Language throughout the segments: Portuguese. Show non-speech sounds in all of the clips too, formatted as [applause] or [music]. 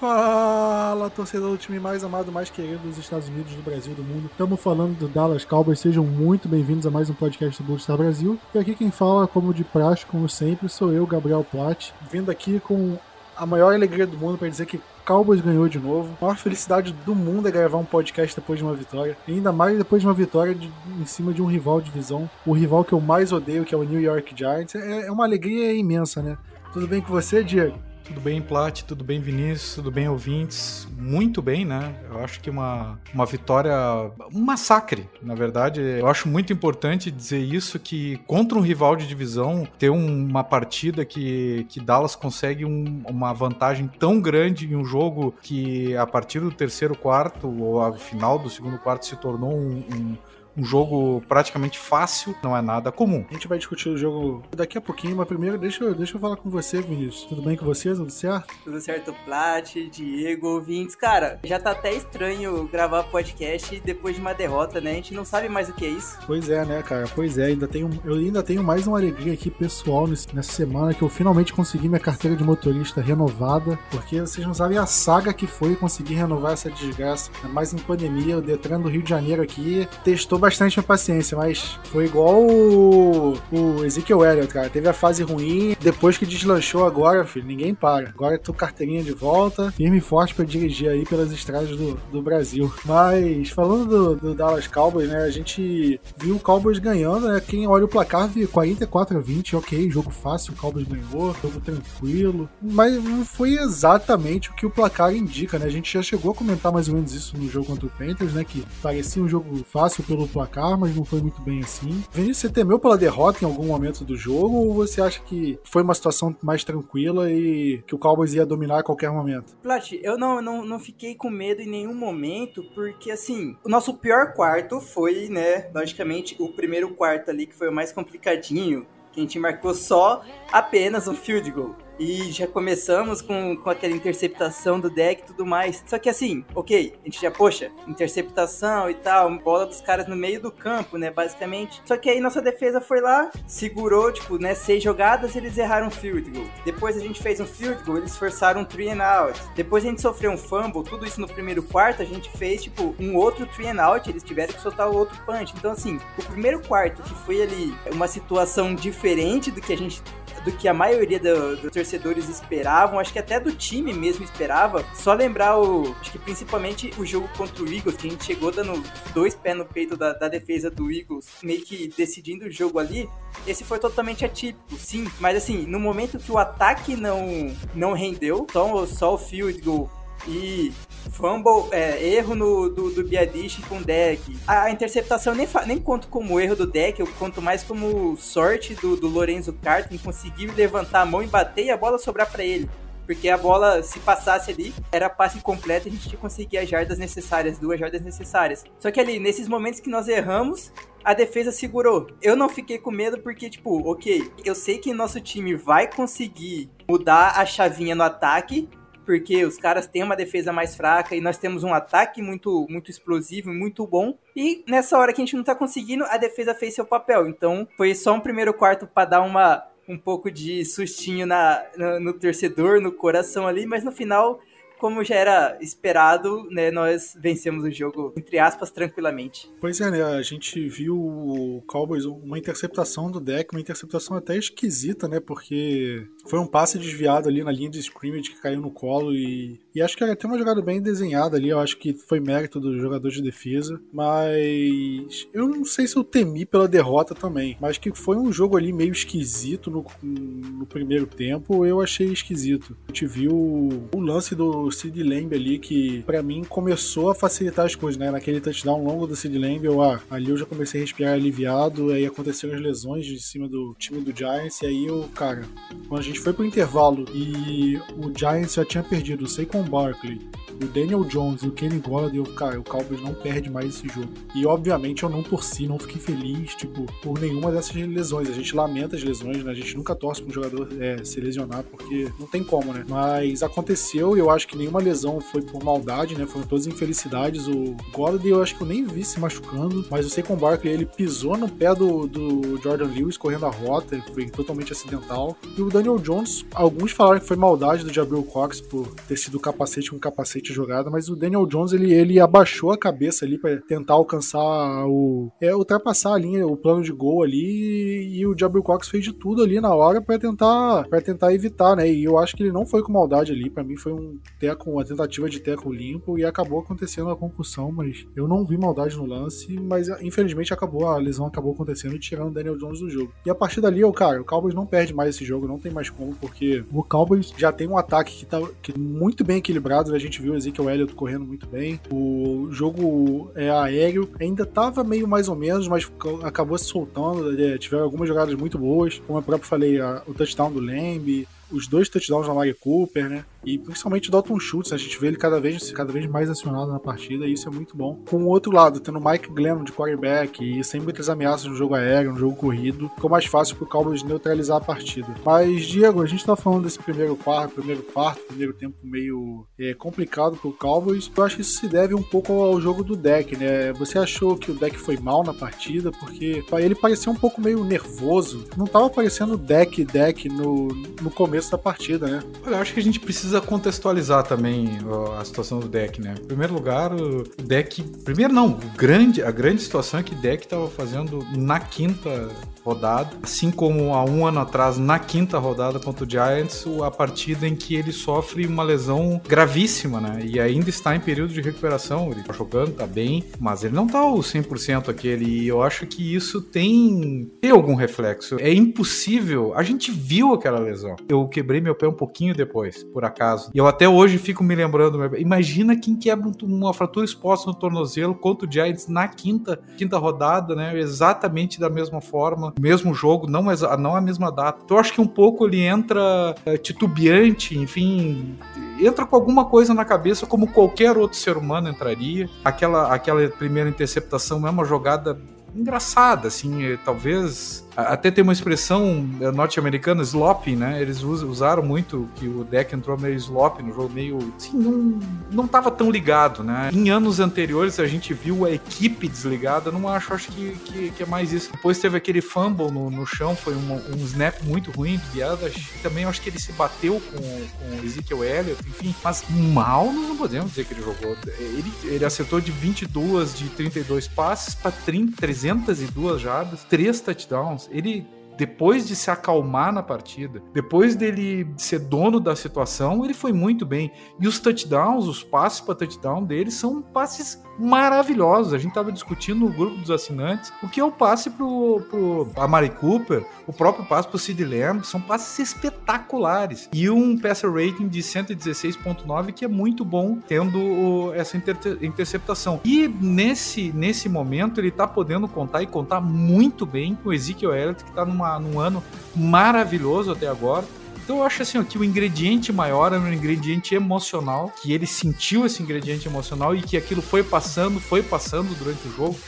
Fala, torcedor do time mais amado, mais querido dos Estados Unidos, do Brasil, do mundo. Estamos falando do Dallas Cowboys. Sejam muito bem-vindos a mais um podcast do Blue Brasil. E aqui quem fala, como de praxe, como sempre, sou eu, Gabriel Platt, vindo aqui com a maior alegria do mundo para dizer que Cowboys ganhou de novo. A maior felicidade do mundo é gravar um podcast depois de uma vitória. E ainda mais depois de uma vitória de, em cima de um rival de divisão. O rival que eu mais odeio, que é o New York Giants. É, é uma alegria imensa, né? Tudo bem com você, Diego? Tudo bem, Plat? Tudo bem, Vinícius? Tudo bem, ouvintes? Muito bem, né? Eu acho que uma, uma vitória, um massacre, na verdade. Eu acho muito importante dizer isso, que contra um rival de divisão, ter uma partida que, que Dallas consegue um, uma vantagem tão grande em um jogo que a partir do terceiro quarto, ou ao final do segundo quarto, se tornou um, um um jogo praticamente fácil, não é nada comum. A gente vai discutir o jogo daqui a pouquinho, mas primeiro deixa, eu, deixa eu falar com você, Vinícius. Tudo bem com você? Tudo certo? Tudo certo, Plat, Diego, ouvintes. Cara, já tá até estranho gravar podcast depois de uma derrota, né? A gente não sabe mais o que é isso. Pois é, né, cara? Pois é, ainda tenho, eu ainda tenho mais uma alegria aqui pessoal nessa semana que eu finalmente consegui minha carteira de motorista renovada, porque vocês não sabem a saga que foi conseguir renovar essa desgraça. Mais em pandemia, o Detran do Rio de Janeiro aqui testou bastante minha paciência, mas foi igual o, o Ezekiel Elliott, cara. Teve a fase ruim, depois que deslanchou agora, filho, ninguém para. Agora tô carteirinha de volta, firme e forte para dirigir aí pelas estradas do, do Brasil. Mas falando do, do, Dallas Cowboys, né, a gente viu o Cowboys ganhando, né? Quem olha o placar viu 44 a 20, ok, jogo fácil, o Cowboys ganhou, jogo tranquilo, mas não foi exatamente o que o placar indica, né? A gente já chegou a comentar mais ou menos isso no jogo contra o Panthers, né, que parecia um jogo fácil pelo placar, mas não foi muito bem assim. Vinícius, você temeu pela derrota em algum momento do jogo ou você acha que foi uma situação mais tranquila e que o Cowboys ia dominar a qualquer momento? Plat, eu não, não, não fiquei com medo em nenhum momento, porque assim, o nosso pior quarto foi, né, logicamente, o primeiro quarto ali que foi o mais complicadinho, que a gente marcou só apenas um field goal. E já começamos com, com aquela interceptação do deck e tudo mais. Só que assim, ok, a gente já, poxa, interceptação e tal, bola dos caras no meio do campo, né, basicamente. Só que aí nossa defesa foi lá, segurou, tipo, né, seis jogadas, eles erraram um field goal. Depois a gente fez um field goal, eles forçaram um three and out. Depois a gente sofreu um fumble, tudo isso no primeiro quarto, a gente fez, tipo, um outro three and out, eles tiveram que soltar o outro punch. Então, assim, o primeiro quarto, que foi ali uma situação diferente do que a gente do que a maioria dos do torcedores esperavam, acho que até do time mesmo esperava. Só lembrar o. Acho que principalmente o jogo contra o Eagles, que a gente chegou dando dois pés no peito da, da defesa do Eagles, meio que decidindo o jogo ali. Esse foi totalmente atípico, sim. Mas assim, no momento que o ataque não, não rendeu, só, só o field goal e fumble, é, erro no, do, do Biadish com deck. A, a interceptação nem, nem conto como erro do deck, eu conto mais como sorte do, do Lorenzo Carter em conseguir levantar a mão e bater e a bola sobrar para ele. Porque a bola, se passasse ali, era passe completo e a gente tinha conseguir as jardas necessárias, duas jardas necessárias. Só que ali, nesses momentos que nós erramos, a defesa segurou. Eu não fiquei com medo porque, tipo, ok, eu sei que nosso time vai conseguir mudar a chavinha no ataque, porque os caras têm uma defesa mais fraca e nós temos um ataque muito, muito explosivo e muito bom. E nessa hora que a gente não tá conseguindo, a defesa fez seu papel. Então foi só um primeiro quarto para dar uma um pouco de sustinho na, no, no torcedor, no coração ali, mas no final como já era esperado, né, nós vencemos o jogo, entre aspas, tranquilamente. Pois é, né, a gente viu o Cowboys, uma interceptação do deck, uma interceptação até esquisita, né, porque foi um passe desviado ali na linha de scrimmage que caiu no colo e, e acho que até uma jogada bem desenhada ali, eu acho que foi mérito do jogador de defesa, mas eu não sei se eu temi pela derrota também, mas que foi um jogo ali meio esquisito no, no primeiro tempo, eu achei esquisito. A gente viu o lance do o Sid Lamb ali, que para mim começou a facilitar as coisas, né? Naquele touchdown longo do Sid Lamb, eu, ah, ali eu já comecei a respirar aliviado, aí aconteceram as lesões de cima do time do Giants, e aí eu, cara, quando a gente foi pro intervalo e o Giants já tinha perdido o Saquon Barkley, o Daniel Jones e o Kenny Golladay, eu, cara, o Cowboys não perde mais esse jogo. E obviamente eu não torci, não fiquei feliz, tipo, por nenhuma dessas lesões. A gente lamenta as lesões, né? A gente nunca torce pra um jogador é, se lesionar, porque não tem como, né? Mas aconteceu e eu acho que nenhuma lesão foi por maldade, né? Foram todas infelicidades. O Golladay eu acho que eu nem vi se machucando, mas o Saquon Barkley ele pisou no pé do, do Jordan Lewis correndo a rota, foi totalmente acidental. E o Daniel Jones, alguns falaram que foi maldade do Jabril Cox por ter sido capacete com capacete jogada, mas o Daniel Jones ele, ele abaixou a cabeça ali para tentar alcançar o é, ultrapassar a linha, o plano de gol ali e o Jabril Cox fez de tudo ali na hora para tentar para tentar evitar, né? E eu acho que ele não foi com maldade ali, para mim foi um teco, uma tentativa de teco limpo e acabou acontecendo a concussão, mas eu não vi maldade no lance, mas infelizmente acabou a lesão acabou acontecendo e tirando o Daniel Jones do jogo. E a partir dali, o cara, o Cowboys não perde mais esse jogo, não tem mais como, porque o Cowboys já tem um ataque que tá que muito bem equilibrado, né? a gente viu o Ezekiel Elliott correndo muito bem, o jogo é aéreo ainda tava meio mais ou menos, mas acabou se soltando, né? tiveram algumas jogadas muito boas, como eu próprio falei, a, o touchdown do Lamb, os dois touchdowns da Mari Cooper, né? E principalmente o Dalton Schultz, a gente vê ele cada vez, cada vez mais acionado na partida, e isso é muito bom. Com o outro lado, tendo Mike Glennon de quarterback e sem muitas ameaças no jogo aéreo, no jogo corrido, ficou mais fácil pro Cowboys neutralizar a partida. Mas, Diego, a gente tá falando desse primeiro quarto, primeiro quarto, primeiro tempo meio é, complicado pro Cowboys. Eu acho que isso se deve um pouco ao jogo do deck, né? Você achou que o deck foi mal na partida, porque ele parecia um pouco meio nervoso. Não tava parecendo deck deck no, no começo da partida, né? Olha, eu acho que a gente precisa precisa contextualizar também a situação do deck, né? Em primeiro lugar, o deck. Primeiro não, o grande, a grande situação é que o deck estava fazendo na quinta rodada, assim como há um ano atrás, na quinta rodada contra o Giants, a partida em que ele sofre uma lesão gravíssima, né? E ainda está em período de recuperação. Ele tá jogando, tá bem, mas ele não tá o 100% aquele. E eu acho que isso tem, tem algum reflexo. É impossível. A gente viu aquela lesão. Eu quebrei meu pé um pouquinho depois, por acaso. E eu até hoje fico me lembrando. Imagina quem quebra uma fratura exposta no tornozelo contra o Giants na quinta, quinta rodada, né? Exatamente da mesma forma mesmo jogo, não, não a mesma data. Então eu acho que um pouco ele entra é, titubeante, enfim, entra com alguma coisa na cabeça como qualquer outro ser humano entraria. Aquela, aquela primeira interceptação é uma jogada engraçada, assim, é, talvez até tem uma expressão é, norte-americana, sloppy, né? Eles usaram muito que o deck entrou meio sloppy no jogo, meio. Assim, não, não tava tão ligado, né? Em anos anteriores a gente viu a equipe desligada, não acho, acho que, que, que é mais isso. Depois teve aquele fumble no, no chão, foi um, snap muito ruim do Guiadas. Também acho que ele se bateu com, com Ezekiel Elliott, enfim. Mas mal nós não podemos dizer que ele jogou. Ele, ele acertou de 22 de 32 passes para 302 jardas, 3 touchdowns ele depois de se acalmar na partida, depois dele ser dono da situação, ele foi muito bem. E os touchdowns, os passes para touchdown dele são passes maravilhosos. A gente estava discutindo no grupo dos assinantes o que é o passe pro, pro Amari Cooper, o próprio passe pro Sid Lamb, são passes espetaculares. E um passer rating de 116.9 que é muito bom tendo essa inter interceptação. E nesse, nesse momento ele está podendo contar e contar muito bem com o Ezekiel Elliott que está num ano maravilhoso até agora então eu acho assim ó, que o ingrediente maior é um ingrediente emocional, que ele sentiu esse ingrediente emocional e que aquilo foi passando, foi passando durante o jogo.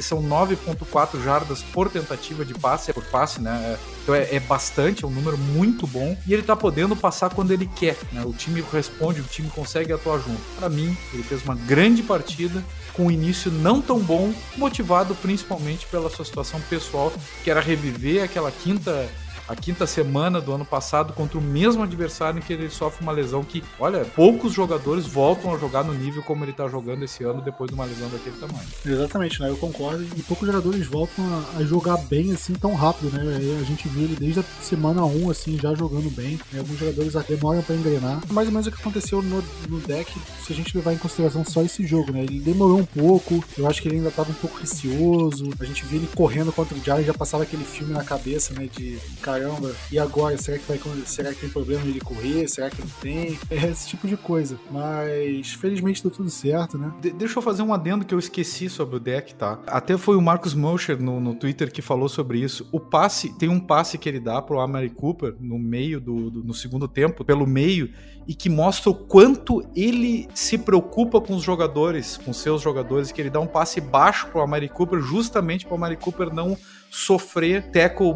São 9.4 jardas por tentativa de passe, por passe, né? Então é, é, bastante, é um número muito bom. E ele tá podendo passar quando ele quer, né? O time responde, o time consegue atuar junto. Para mim, ele fez uma grande partida com um início não tão bom, motivado principalmente pela sua situação pessoal, que era reviver aquela quinta a quinta semana do ano passado contra o mesmo adversário em que ele sofre uma lesão que, olha, poucos jogadores voltam a jogar no nível como ele tá jogando esse ano depois de uma lesão daquele tamanho. Exatamente, né? Eu concordo. E poucos jogadores voltam a, jogar bem assim tão rápido, né? A gente viu ele desde a semana 1, assim, já jogando bem. Alguns jogadores demoram para engrenar. Mais ou menos o que aconteceu no, no deck, se a gente levar em consideração só esse jogo, né? Ele demorou um pouco, eu acho que ele ainda tava um pouco receoso. A gente viu ele correndo contra o Giants, já passava aquele filme na cabeça, né? De caramba, e agora? Será que, vai, será que tem problema ele correr? Será que não tem? É esse tipo de coisa. Mas felizmente deu tudo certo, né? De deixa eu fazer um adendo que eu esqueci sobre o deck, tá? Até foi o Marcos Mosher no, no Twitter que falou sobre isso. O passe, tem um passe que ele dá pro Amari Cooper no meio do, do no segundo tempo, pelo meio, e que mostra o quanto ele se preocupa com os jogadores, com seus jogadores, que ele dá um passe baixo pro Amari Cooper, justamente pro Amari Cooper não sofrer tackle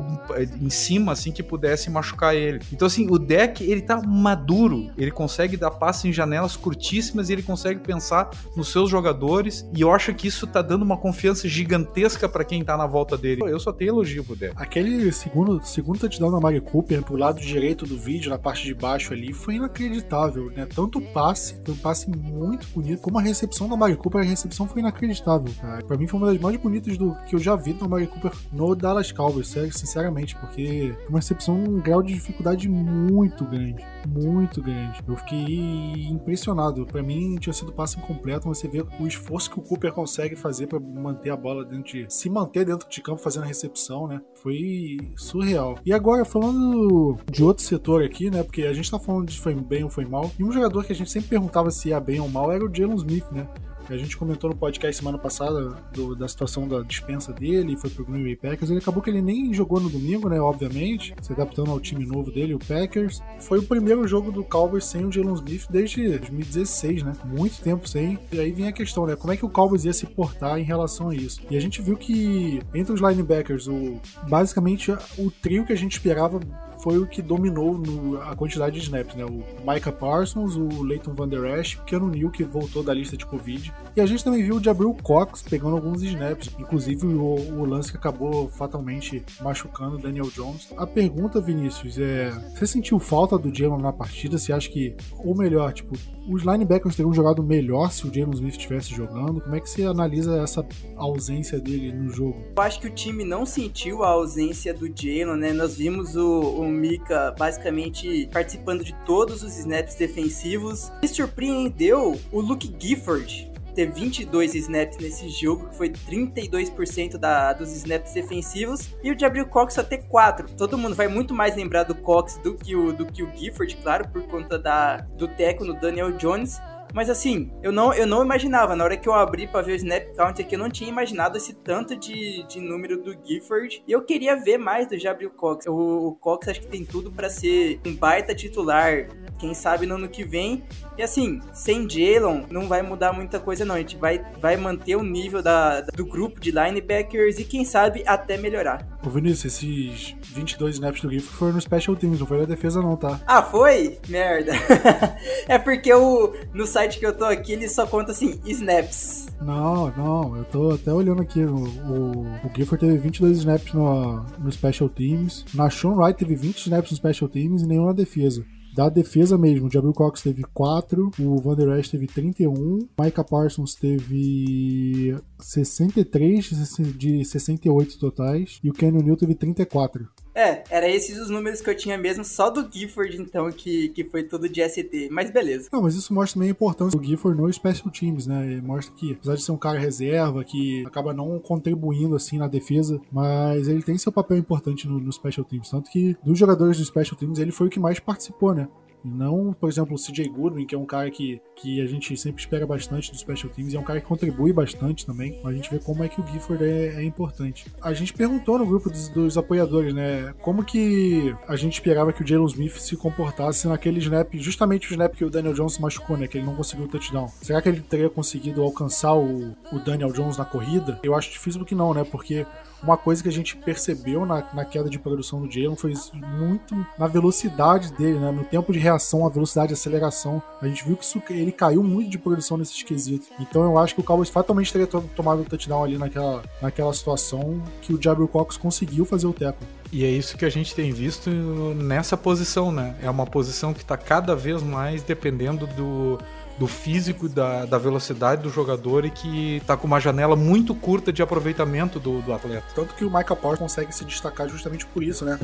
em cima assim, que pudesse machucar ele. Então, assim, o deck, ele tá maduro, ele consegue dar passe em janelas curtíssimas e ele consegue pensar nos seus jogadores, e eu acho que isso tá dando uma confiança gigantesca para quem tá na volta dele. Eu só tenho elogio pro deck. Aquele segundo, segundo touchdown da Mari Cooper pro lado direito do vídeo, na parte de baixo ali, foi inacreditável, né? Tanto o passe, foi um passe muito bonito, como a recepção da Mari Cooper, a recepção foi inacreditável, cara. Pra mim foi uma das mais bonitas do que eu já vi da Mari Cooper no Dallas Cowboys, sinceramente, porque uma recepção um grau de dificuldade muito grande, muito grande. Eu fiquei impressionado. Para mim tinha sido passe incompleto, você vê o esforço que o Cooper consegue fazer para manter a bola dentro de se manter dentro de campo fazendo a recepção, né? Foi surreal. E agora falando de outro setor aqui, né? Porque a gente tá falando de foi bem ou foi mal. E um jogador que a gente sempre perguntava se ia bem ou mal era o Jalen Smith, né? A gente comentou no podcast semana passada do, da situação da dispensa dele, foi pro Green Bay Packers. Ele acabou que ele nem jogou no domingo, né? Obviamente, se adaptando ao time novo dele, o Packers. Foi o primeiro jogo do Cowboys sem o Jalen Smith desde 2016, né? Muito tempo sem. E aí vem a questão, né? Como é que o Cowboys ia se portar em relação a isso? E a gente viu que entre os linebackers, o, basicamente o trio que a gente esperava foi o que dominou no, a quantidade de snaps, né? O Micah Parsons, o Leighton Van Der Esch, o Keanu Neal, que voltou da lista de Covid. E a gente também viu o Jabril Cox pegando alguns snaps, inclusive o, o lance que acabou fatalmente machucando o Daniel Jones. A pergunta, Vinícius, é: você sentiu falta do Jalen na partida? Você acha que, ou melhor, tipo, os linebackers teriam jogado melhor se o Jalen Smith estivesse jogando? Como é que você analisa essa ausência dele no jogo? Eu acho que o time não sentiu a ausência do Jalen, né? Nós vimos o, o Mika basicamente participando de todos os snaps defensivos. Me surpreendeu o Luke Gifford ter 22 snaps nesse jogo, que foi 32% da, dos snaps defensivos, e o Jabril Cox só ter 4. Todo mundo vai muito mais lembrar do Cox do que o, do que o Gifford, claro, por conta da, do teco no Daniel Jones. Mas assim, eu não, eu não imaginava. Na hora que eu abri para ver o snap count aqui, eu não tinha imaginado esse tanto de, de número do Gifford. E eu queria ver mais do Jabril Cox. O, o Cox acho que tem tudo para ser um baita titular. Quem sabe no ano que vem. E assim, sem Jalen, não vai mudar muita coisa, não. A gente vai, vai manter o nível da, do grupo de linebackers e quem sabe até melhorar. Ô Vinícius, esses 22 snaps do Gifford foram no Special Teams, não foi na defesa, não, tá? Ah, foi? Merda. [laughs] é porque o, no site que eu tô aqui, ele só conta assim, snaps. Não, não, eu tô até olhando aqui. O, o, o Gifford teve 22 snaps no, no Special Teams. Na Sean Wright teve 20 snaps no Special Teams e nenhum na defesa. Da defesa mesmo, o Jabril Cox teve 4, o Van Der Esch teve 31, Micah Parsons teve 63 de 68 totais e o Kenny Neal teve 34. É, era esses os números que eu tinha mesmo, só do Gifford, então, que, que foi tudo de ST. Mas beleza. Não, mas isso mostra também a importância do Gifford no Special Teams, né? Ele mostra que, apesar de ser um cara reserva, que acaba não contribuindo, assim, na defesa, mas ele tem seu papel importante no, no Special Teams. Tanto que, dos jogadores do Special Teams, ele foi o que mais participou, né? Não, por exemplo, o CJ Goodwin, que é um cara que, que a gente sempre espera bastante dos Special Teams, é um cara que contribui bastante também. A gente vê como é que o Gifford é, é importante. A gente perguntou no grupo dos, dos, apoiadores, né? Como que a gente esperava que o Jalen Smith se comportasse naquele snap, justamente o snap que o Daniel Jones machucou, né? Que ele não conseguiu o touchdown. Será que ele teria conseguido alcançar o, o Daniel Jones na corrida? Eu acho difícil que não, né? Porque uma coisa que a gente percebeu na, na queda de produção do Jalen foi muito na velocidade dele, né? No tempo de reação, a velocidade de aceleração. A gente viu que isso, ele caiu muito de produção nesse esquisito. Então eu acho que o Cowboys fatalmente teria tomado o touchdown ali naquela, naquela situação que o Jabril Cox conseguiu fazer o teco. E é isso que a gente tem visto nessa posição, né? É uma posição que está cada vez mais dependendo do, do físico, da, da velocidade do jogador e que tá com uma janela muito curta de aproveitamento do, do atleta. Tanto que o Michael Power consegue se destacar justamente por isso, né?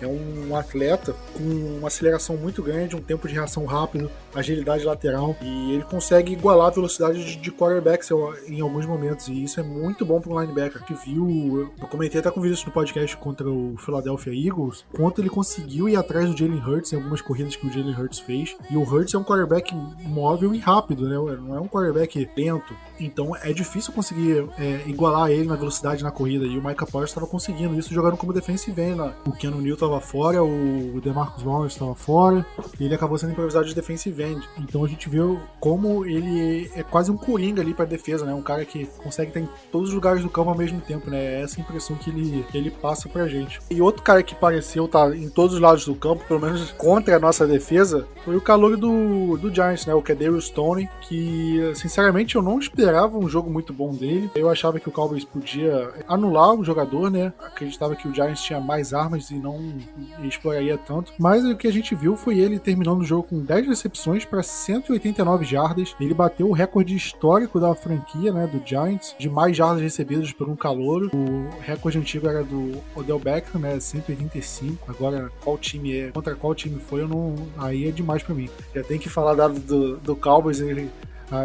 É um atleta com uma aceleração muito grande, um tempo de reação rápido, agilidade lateral e ele consegue igualar a velocidade de quarterbacks em alguns momentos e isso é muito bom para um linebacker. Que viu, eu comentei até com vídeos no podcast contra o Philadelphia Eagles, quanto ele conseguiu ir atrás do Jalen Hurts em algumas corridas que o Jalen Hurts fez. E o Hurts é um quarterback móvel Stone rápido, né? Não é um quarterback lento. Então é difícil conseguir é, igualar ele na velocidade na corrida. E o Micah Parsons estava conseguindo isso jogando como defensive end. Né? O Keanu Neal estava fora, o DeMarcus Lawrence estava fora. E ele acabou sendo improvisado de defensive end. Então a gente viu como ele é quase um coringa ali para defesa, né? Um cara que consegue estar em todos os lugares do campo ao mesmo tempo, né? É essa impressão que ele, ele passa pra gente. E outro cara que pareceu estar em todos os lados do campo, pelo menos [laughs] contra a nossa defesa, foi o calor do, do Giants, né? O Kadarius Stone, que sinceramente eu não esperava um jogo muito bom dele. Eu achava que o Cowboys podia anular o jogador, né? Acreditava que o Giants tinha mais armas e não exploraria tanto. Mas o que a gente viu foi ele terminando o jogo com 10 recepções para 189 jardas. Ele bateu o recorde histórico da franquia, né, do Giants, de mais jardas recebidas por um calouro. O recorde antigo era do Odell Beckham, né, 185. Agora, qual time é, contra qual time foi, eu não, aí é demais para mim. Já tem que falar do, do, do Cowboys, ele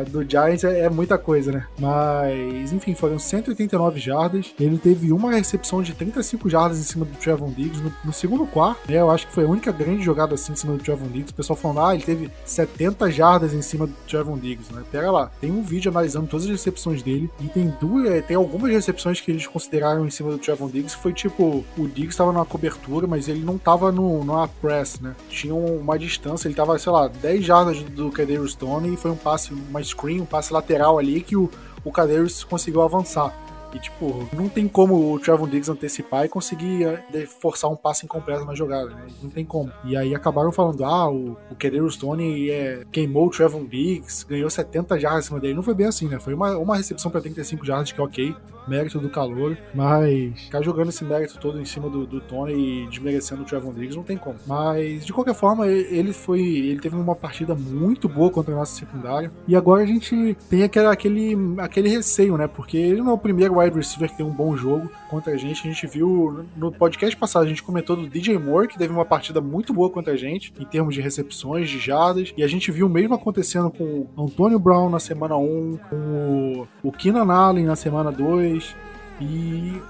do Giants é, é, muita coisa, né? Mas, enfim, foram 189 jardas. Ele teve uma recepção de 35 jardas em cima do Trevon Diggs no, no segundo quarto. Né? Eu acho que foi a única grande jogada assim em cima do Trevon Diggs. O pessoal falando, ah, ele teve 70 jardas em cima do Trevon Diggs, né? Pega lá, tem um vídeo analisando todas as recepções dele e tem duas, é, tem algumas recepções que eles consideraram em cima do Trevon Diggs. Foi tipo, o Diggs estava numa cobertura, mas ele não estava no, numa press, né? Tinha uma distância, ele estava, sei lá, 10 jardas do Kadero Stone e foi um passe uma screen, um passe lateral ali que o, o Cadeiros conseguiu avançar. E, tipo, não tem como o Trevor Diggs antecipar e conseguir eh, forçar um passe incompleto na jogada, né? Não tem como. E aí acabaram falando, ah, o, o Kedero Stone é, queimou o Trevor Diggs, ganhou 70 jardas em cima dele. Não foi bem assim, né? Foi uma, uma recepção para 35 jardas, que é ok, mérito do calor, mas ficar jogando esse mérito todo em cima do, do Tony e desmerecendo o Trevor Diggs não tem como. Mas, de qualquer forma, ele foi, ele teve uma partida muito boa contra a nossa secundária, e agora a gente tem aquele, aquele, aquele receio, né? Porque ele não é o primeiro wide receiver que tem um bom jogo contra a gente. A gente viu no podcast passado, a gente comentou do DJ Moore, que teve uma partida muito boa contra a gente, em termos de recepções, de jadas. E a gente viu o mesmo acontecendo com o Antônio Brown na semana 1, com o Keenan Allen na semana 2. E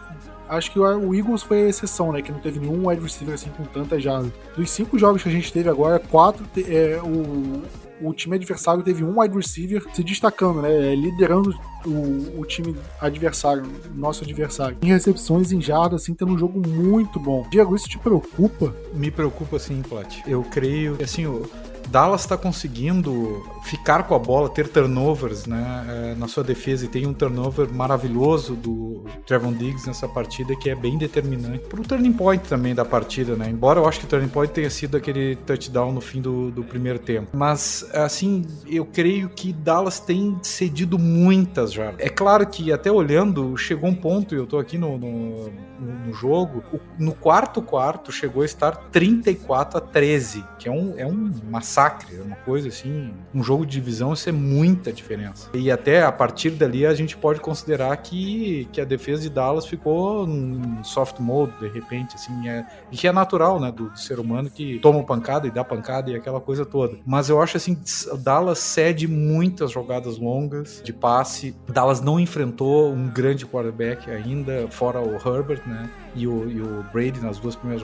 acho que o Eagles foi a exceção, né? Que não teve nenhum wide receiver assim com tanta jardas. Dos cinco jogos que a gente teve agora, quatro, é, o, o time adversário teve um wide receiver se destacando, né? Liderando o, o time adversário, nosso adversário. Em recepções em jardas, assim, tendo um jogo muito bom. Diego, isso te preocupa? Me preocupa sim, Plat. Eu creio que, assim, o Dallas está conseguindo ficar com a bola, ter turnovers né, é, na sua defesa e tem um turnover maravilhoso do Trevon Diggs nessa partida que é bem determinante para o turning point também da partida, né? Embora eu acho que o turning point tenha sido aquele touchdown no fim do, do primeiro tempo. Mas, assim, eu creio que Dallas tem cedido muitas já. É claro que até olhando, chegou um ponto, e eu estou aqui no, no, no jogo, no quarto quarto chegou a estar 34 a 13, que é um, é um massacre, é uma coisa assim, um jogo de divisão isso é muita diferença. E até a partir dali a gente pode considerar que, que a defesa de Dallas ficou num soft mode de repente, assim, é, que é natural, né, do, do ser humano que toma pancada e dá pancada e aquela coisa toda. Mas eu acho assim, Dallas cede muitas jogadas longas de passe. Dallas não enfrentou um grande quarterback ainda, fora o Herbert, né? E o, e o Brady nas duas primeiras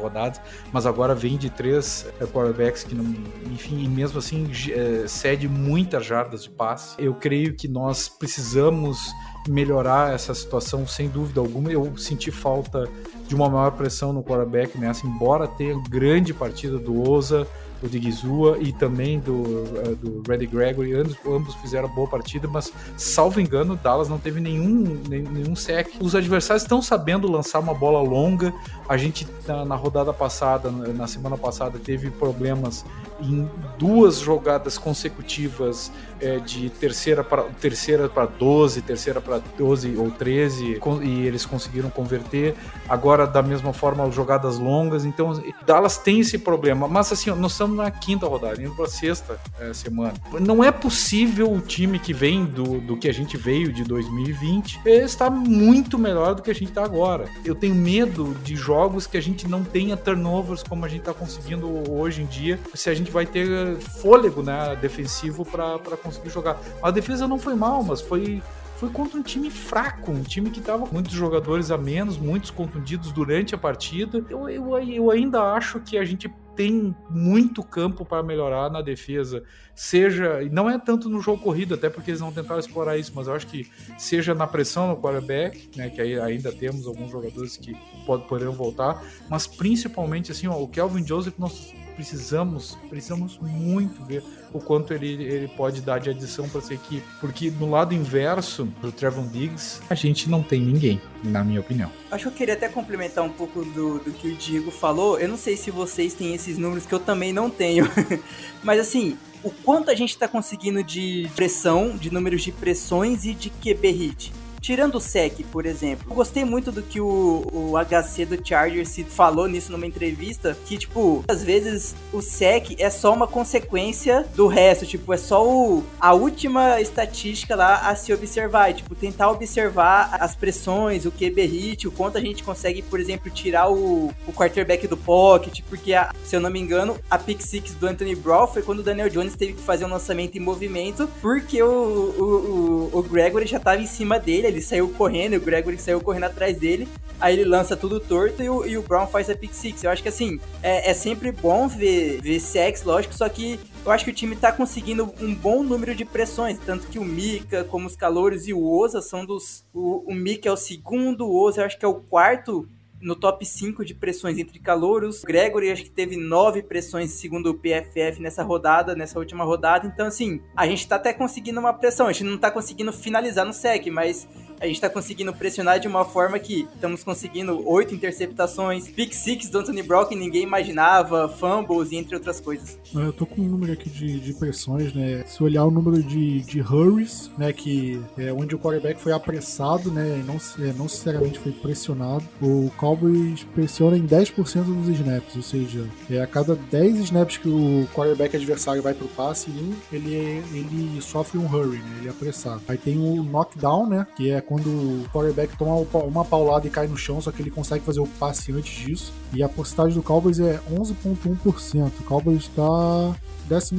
rodadas, mas agora vem de três eh, quarterbacks que não, enfim, e mesmo assim é, cede muitas jardas de passe. Eu creio que nós precisamos melhorar essa situação sem dúvida alguma. Eu senti falta de uma maior pressão no quarterback nessa, embora tenha grande partida do Oza do Digizua e também do, uh, do Reddy Gregory. Ambos, ambos fizeram boa partida, mas, salvo engano, Dallas não teve nenhum, nenhum sec. Os adversários estão sabendo lançar uma bola longa. A gente, na, na rodada passada, na semana passada, teve problemas em duas jogadas consecutivas é, de terceira para terceira para 12, terceira para 12 ou 13, e eles conseguiram converter. Agora, da mesma forma, jogadas longas. Então, Dallas tem esse problema. Mas, assim, nós estamos na quinta rodada, indo para sexta é, semana. Não é possível o time que vem do, do que a gente veio de 2020 estar muito melhor do que a gente está agora. Eu tenho medo de jogos que a gente não tenha turnovers como a gente está conseguindo hoje em dia, se a gente vai ter fôlego né, defensivo para conseguir jogar. A defesa não foi mal, mas foi foi contra um time fraco, um time que estava com muitos jogadores a menos, muitos contundidos durante a partida. Eu, eu, eu ainda acho que a gente tem muito campo para melhorar na defesa. Seja, não é tanto no jogo corrido, até porque eles não tentaram explorar isso, mas eu acho que seja na pressão no quarterback, né, que aí ainda temos alguns jogadores que pod, poderiam voltar, mas principalmente assim, ó, o Kelvin Joseph nós precisamos, precisamos muito ver o quanto ele, ele pode dar de adição para essa equipe, porque no lado inverso do Trevon Diggs, a gente não tem ninguém, na minha opinião. Acho que eu queria até complementar um pouco do, do que o Diego falou. Eu não sei se vocês têm esses números que eu também não tenho, [laughs] mas assim, o quanto a gente está conseguindo de pressão, de números de pressões e de QB hit. Tirando o SEC, por exemplo, eu gostei muito do que o, o HC do Chargers falou nisso numa entrevista, que, tipo, às vezes o SEC é só uma consequência do resto, tipo, é só o, a última estatística lá a se observar, e, tipo, tentar observar as pressões, o QB hit, o quanto a gente consegue, por exemplo, tirar o, o quarterback do pocket, porque, a, se eu não me engano, a pick six do Anthony Brown foi quando o Daniel Jones teve que fazer um lançamento em movimento, porque o, o, o, o Gregory já tava em cima dele, ele saiu correndo, o Gregory saiu correndo atrás dele, aí ele lança tudo torto e o, e o Brown faz a pick six. Eu acho que assim, é, é sempre bom ver, ver sex, lógico, só que eu acho que o time tá conseguindo um bom número de pressões, tanto que o Mika, como os calores e o Oza são dos. O, o Mika é o segundo, o Oza eu acho que é o quarto no top 5 de pressões entre calouros. Gregory acho que teve nove pressões segundo o PFF nessa rodada, nessa última rodada. Então, assim, a gente tá até conseguindo uma pressão. A gente não tá conseguindo finalizar no sec, mas a gente tá conseguindo pressionar de uma forma que estamos conseguindo oito interceptações, pick six do Anthony Brown que ninguém imaginava, fumbles e entre outras coisas. Eu tô com um número aqui de, de pressões, né? Se olhar o número de, de hurries, né, que é onde o quarterback foi apressado, né, e não, é, não necessariamente foi pressionado, o Cowboys pressiona em 10% dos snaps, ou seja, é, a cada 10 snaps que o quarterback adversário vai pro passe, ele, ele sofre um hurry, né, ele é apressado. Aí tem o knockdown, né, que é quando o quarterback toma uma paulada e cai no chão, só que ele consegue fazer o passe antes disso. E a porcentagem do Cowboys é 11,1%. O Cowboys está 12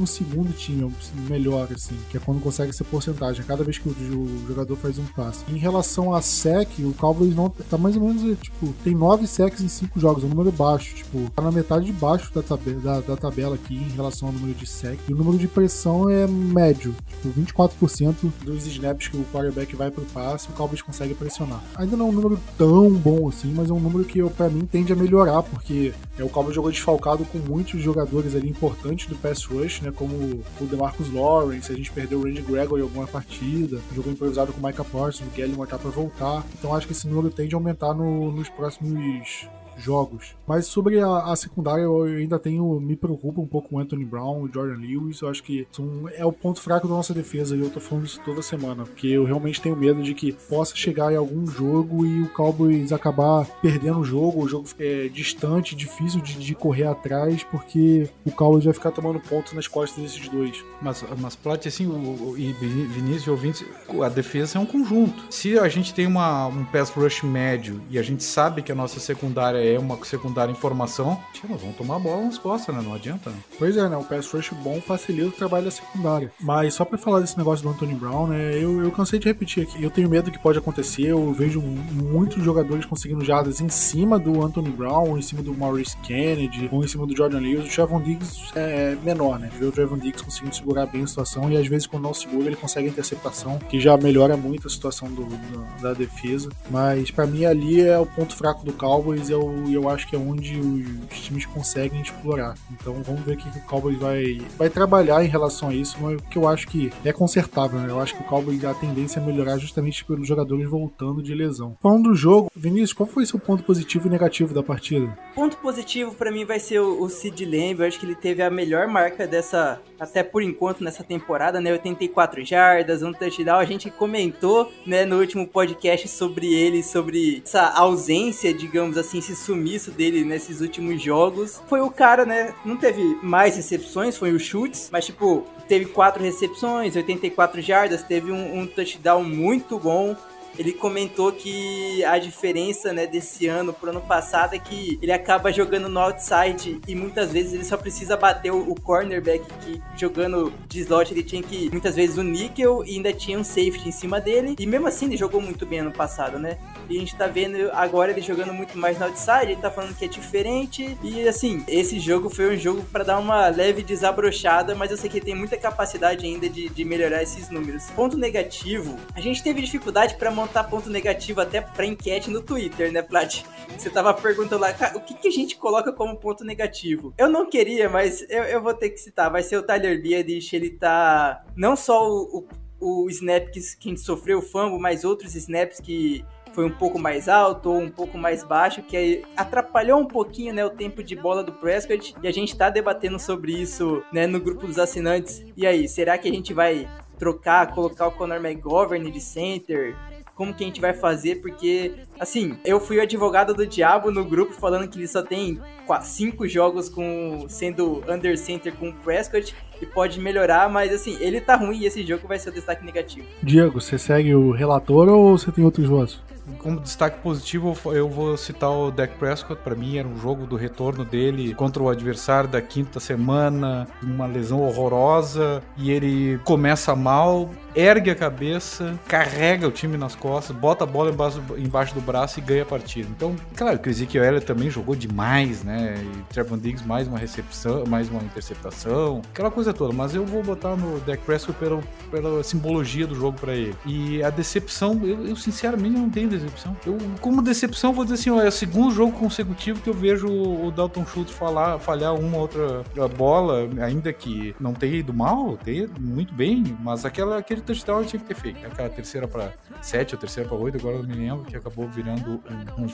time, melhor, assim, que é quando consegue essa porcentagem, cada vez que o, jogador faz um passe. Em relação a sec, o Cowboys não tá mais ou menos, tipo, tem 9 secs em 5 jogos, é um número baixo, tipo, tá na metade de baixo da, tabela, da, da tabela aqui em relação ao número de sec. E o número de pressão é médio, tipo, 24% dos snaps que o quarterback vai pro passe, o Cowboys consegue pressionar. Ainda não é um número tão bom assim, mas é um número que, para mim, tende a melhorar, porque é, o Cowboys jogou desfalcado com muitos jogadores ali importantes do pass rush, né? Como o DeMarcus Lawrence, a gente perdeu o Randy Gregory em alguma partida, jogou improvisado com o Micah Parsons, o Gallimore tá pra voltar. Então acho que esse número tende a aumentar no, nos próximos jogos. Mas sobre a, a, secundária, eu ainda tenho. Me preocupa um pouco o Anthony Brown, o Jordan Lewis. Eu acho que são, é o ponto fraco da nossa defesa e eu tô falando isso toda semana. Porque eu realmente tenho medo de que possa chegar em algum jogo e o Cowboys acabar perdendo o jogo, o jogo é distante, difícil de, de correr atrás, porque o Cowboys vai ficar tomando pontos nas costas desses dois. Mas, mas Plat, assim, o, o, e Vinícius e ouvintes, a defesa é um conjunto. Se a gente tem uma, um pass rush médio e a gente sabe que a nossa secundária é uma secundária em formação, nós vamos tomar a bola nas costas, né? Não adianta, né? Pois é, né? O pass rush bom facilita o trabalho da secundária. Mas só pra falar desse negócio do Anthony Brown, né? Eu, eu cansei de repetir aqui. Eu tenho medo que pode acontecer. Eu vejo muitos jogadores conseguindo jardas em cima do Anthony Brown, em cima do Maurice Kennedy, ou em cima do Jordan Lewis. O Trevon Diggs é menor, né? Ver o Trevon Diggs conseguindo segurar bem a situação e às vezes quando não segura ele consegue a interceptação, que já melhora muito a situação do, do da defesa. Mas para mim ali é o ponto fraco do Cowboys e eu, acho que é onde os times conseguem explorar. Então vamos ver o que o Cowboys vai, vai trabalhar em relação a isso, mas que eu acho que é consertável. Né? Eu acho que o Cowboys a tendência é melhorar justamente pelos jogadores voltando de lesão. Falando do jogo, Vinícius, qual foi seu ponto positivo e negativo da partida? Ponto positivo para mim vai ser o, Sid Lamb. Eu acho que ele teve a melhor marca dessa, até por enquanto nessa temporada, né? 84 jardas, um touchdown. A gente comentou, né, no último podcast sobre ele, sobre essa ausência, digamos assim, esse sumiço dele nesses últimos jogos. Foi o cara, né? Não teve mais recepções, foi o chutes, mas tipo, teve quatro recepções, 84 jardas, teve um, um touchdown muito bom ele comentou que a diferença, né, desse ano pro ano passado é que ele acaba jogando no outside e muitas vezes ele só precisa bater o, cornerback que jogando de slot ele tinha que muitas vezes o níquel e ainda tinha um safety em cima dele e mesmo assim ele jogou muito bem ano passado, né? E a gente tá vendo agora ele jogando muito mais no outside, ele tá falando que é diferente e assim, esse jogo foi um jogo para dar uma leve desabrochada, mas eu sei que tem muita capacidade ainda de, de melhorar esses números. Ponto negativo, a gente teve dificuldade para montar ponto negativo até pra enquete no Twitter, né, Plat? Você tava perguntando lá, o que, que a gente coloca como ponto negativo? Eu não queria, mas eu, eu vou ter que citar. Vai ser o Tyler Biadish, ele tá. Não só o, o, o snap que, que a gente sofreu o fumble, mas outros snaps que foi um pouco mais alto ou um pouco mais baixo, que atrapalhou um pouquinho né, o tempo de bola do Prescott. E a gente está debatendo sobre isso né, no grupo dos assinantes. E aí, será que a gente vai trocar, colocar o Conor McGovern de center? Como que a gente vai fazer, porque, assim, eu fui o advogado do diabo no grupo falando que ele só tem cinco jogos com sendo under center com o Prescott e pode melhorar, mas assim, ele tá ruim e esse jogo vai ser o destaque negativo. Diego, você segue o relator ou você tem outros votos? Como destaque positivo, eu vou citar o Dak Prescott. Para mim, era um jogo do retorno dele contra o adversário da quinta semana, uma lesão horrorosa, e ele começa mal, ergue a cabeça, carrega o time nas costas, bota a bola embaixo, embaixo do braço e ganha a partida. Então, claro o Ezekiel Elliott também jogou demais, né? E Trevor Diggs mais uma recepção, mais uma interceptação, aquela coisa toda. Mas eu vou botar no Dak Prescott pela, pela simbologia do jogo para ele. E a decepção, eu, eu sinceramente não tenho decepção. Eu, como decepção, vou dizer assim, ó, é o segundo jogo consecutivo que eu vejo o Dalton Schultz falar, falhar uma outra bola, ainda que não tenha ido mal, tenha ido muito bem, mas aquela, aquele touchdown tinha que ter feito. Aquela terceira para sete ou terceira para oito, agora eu não me lembro, que acabou virando um, um.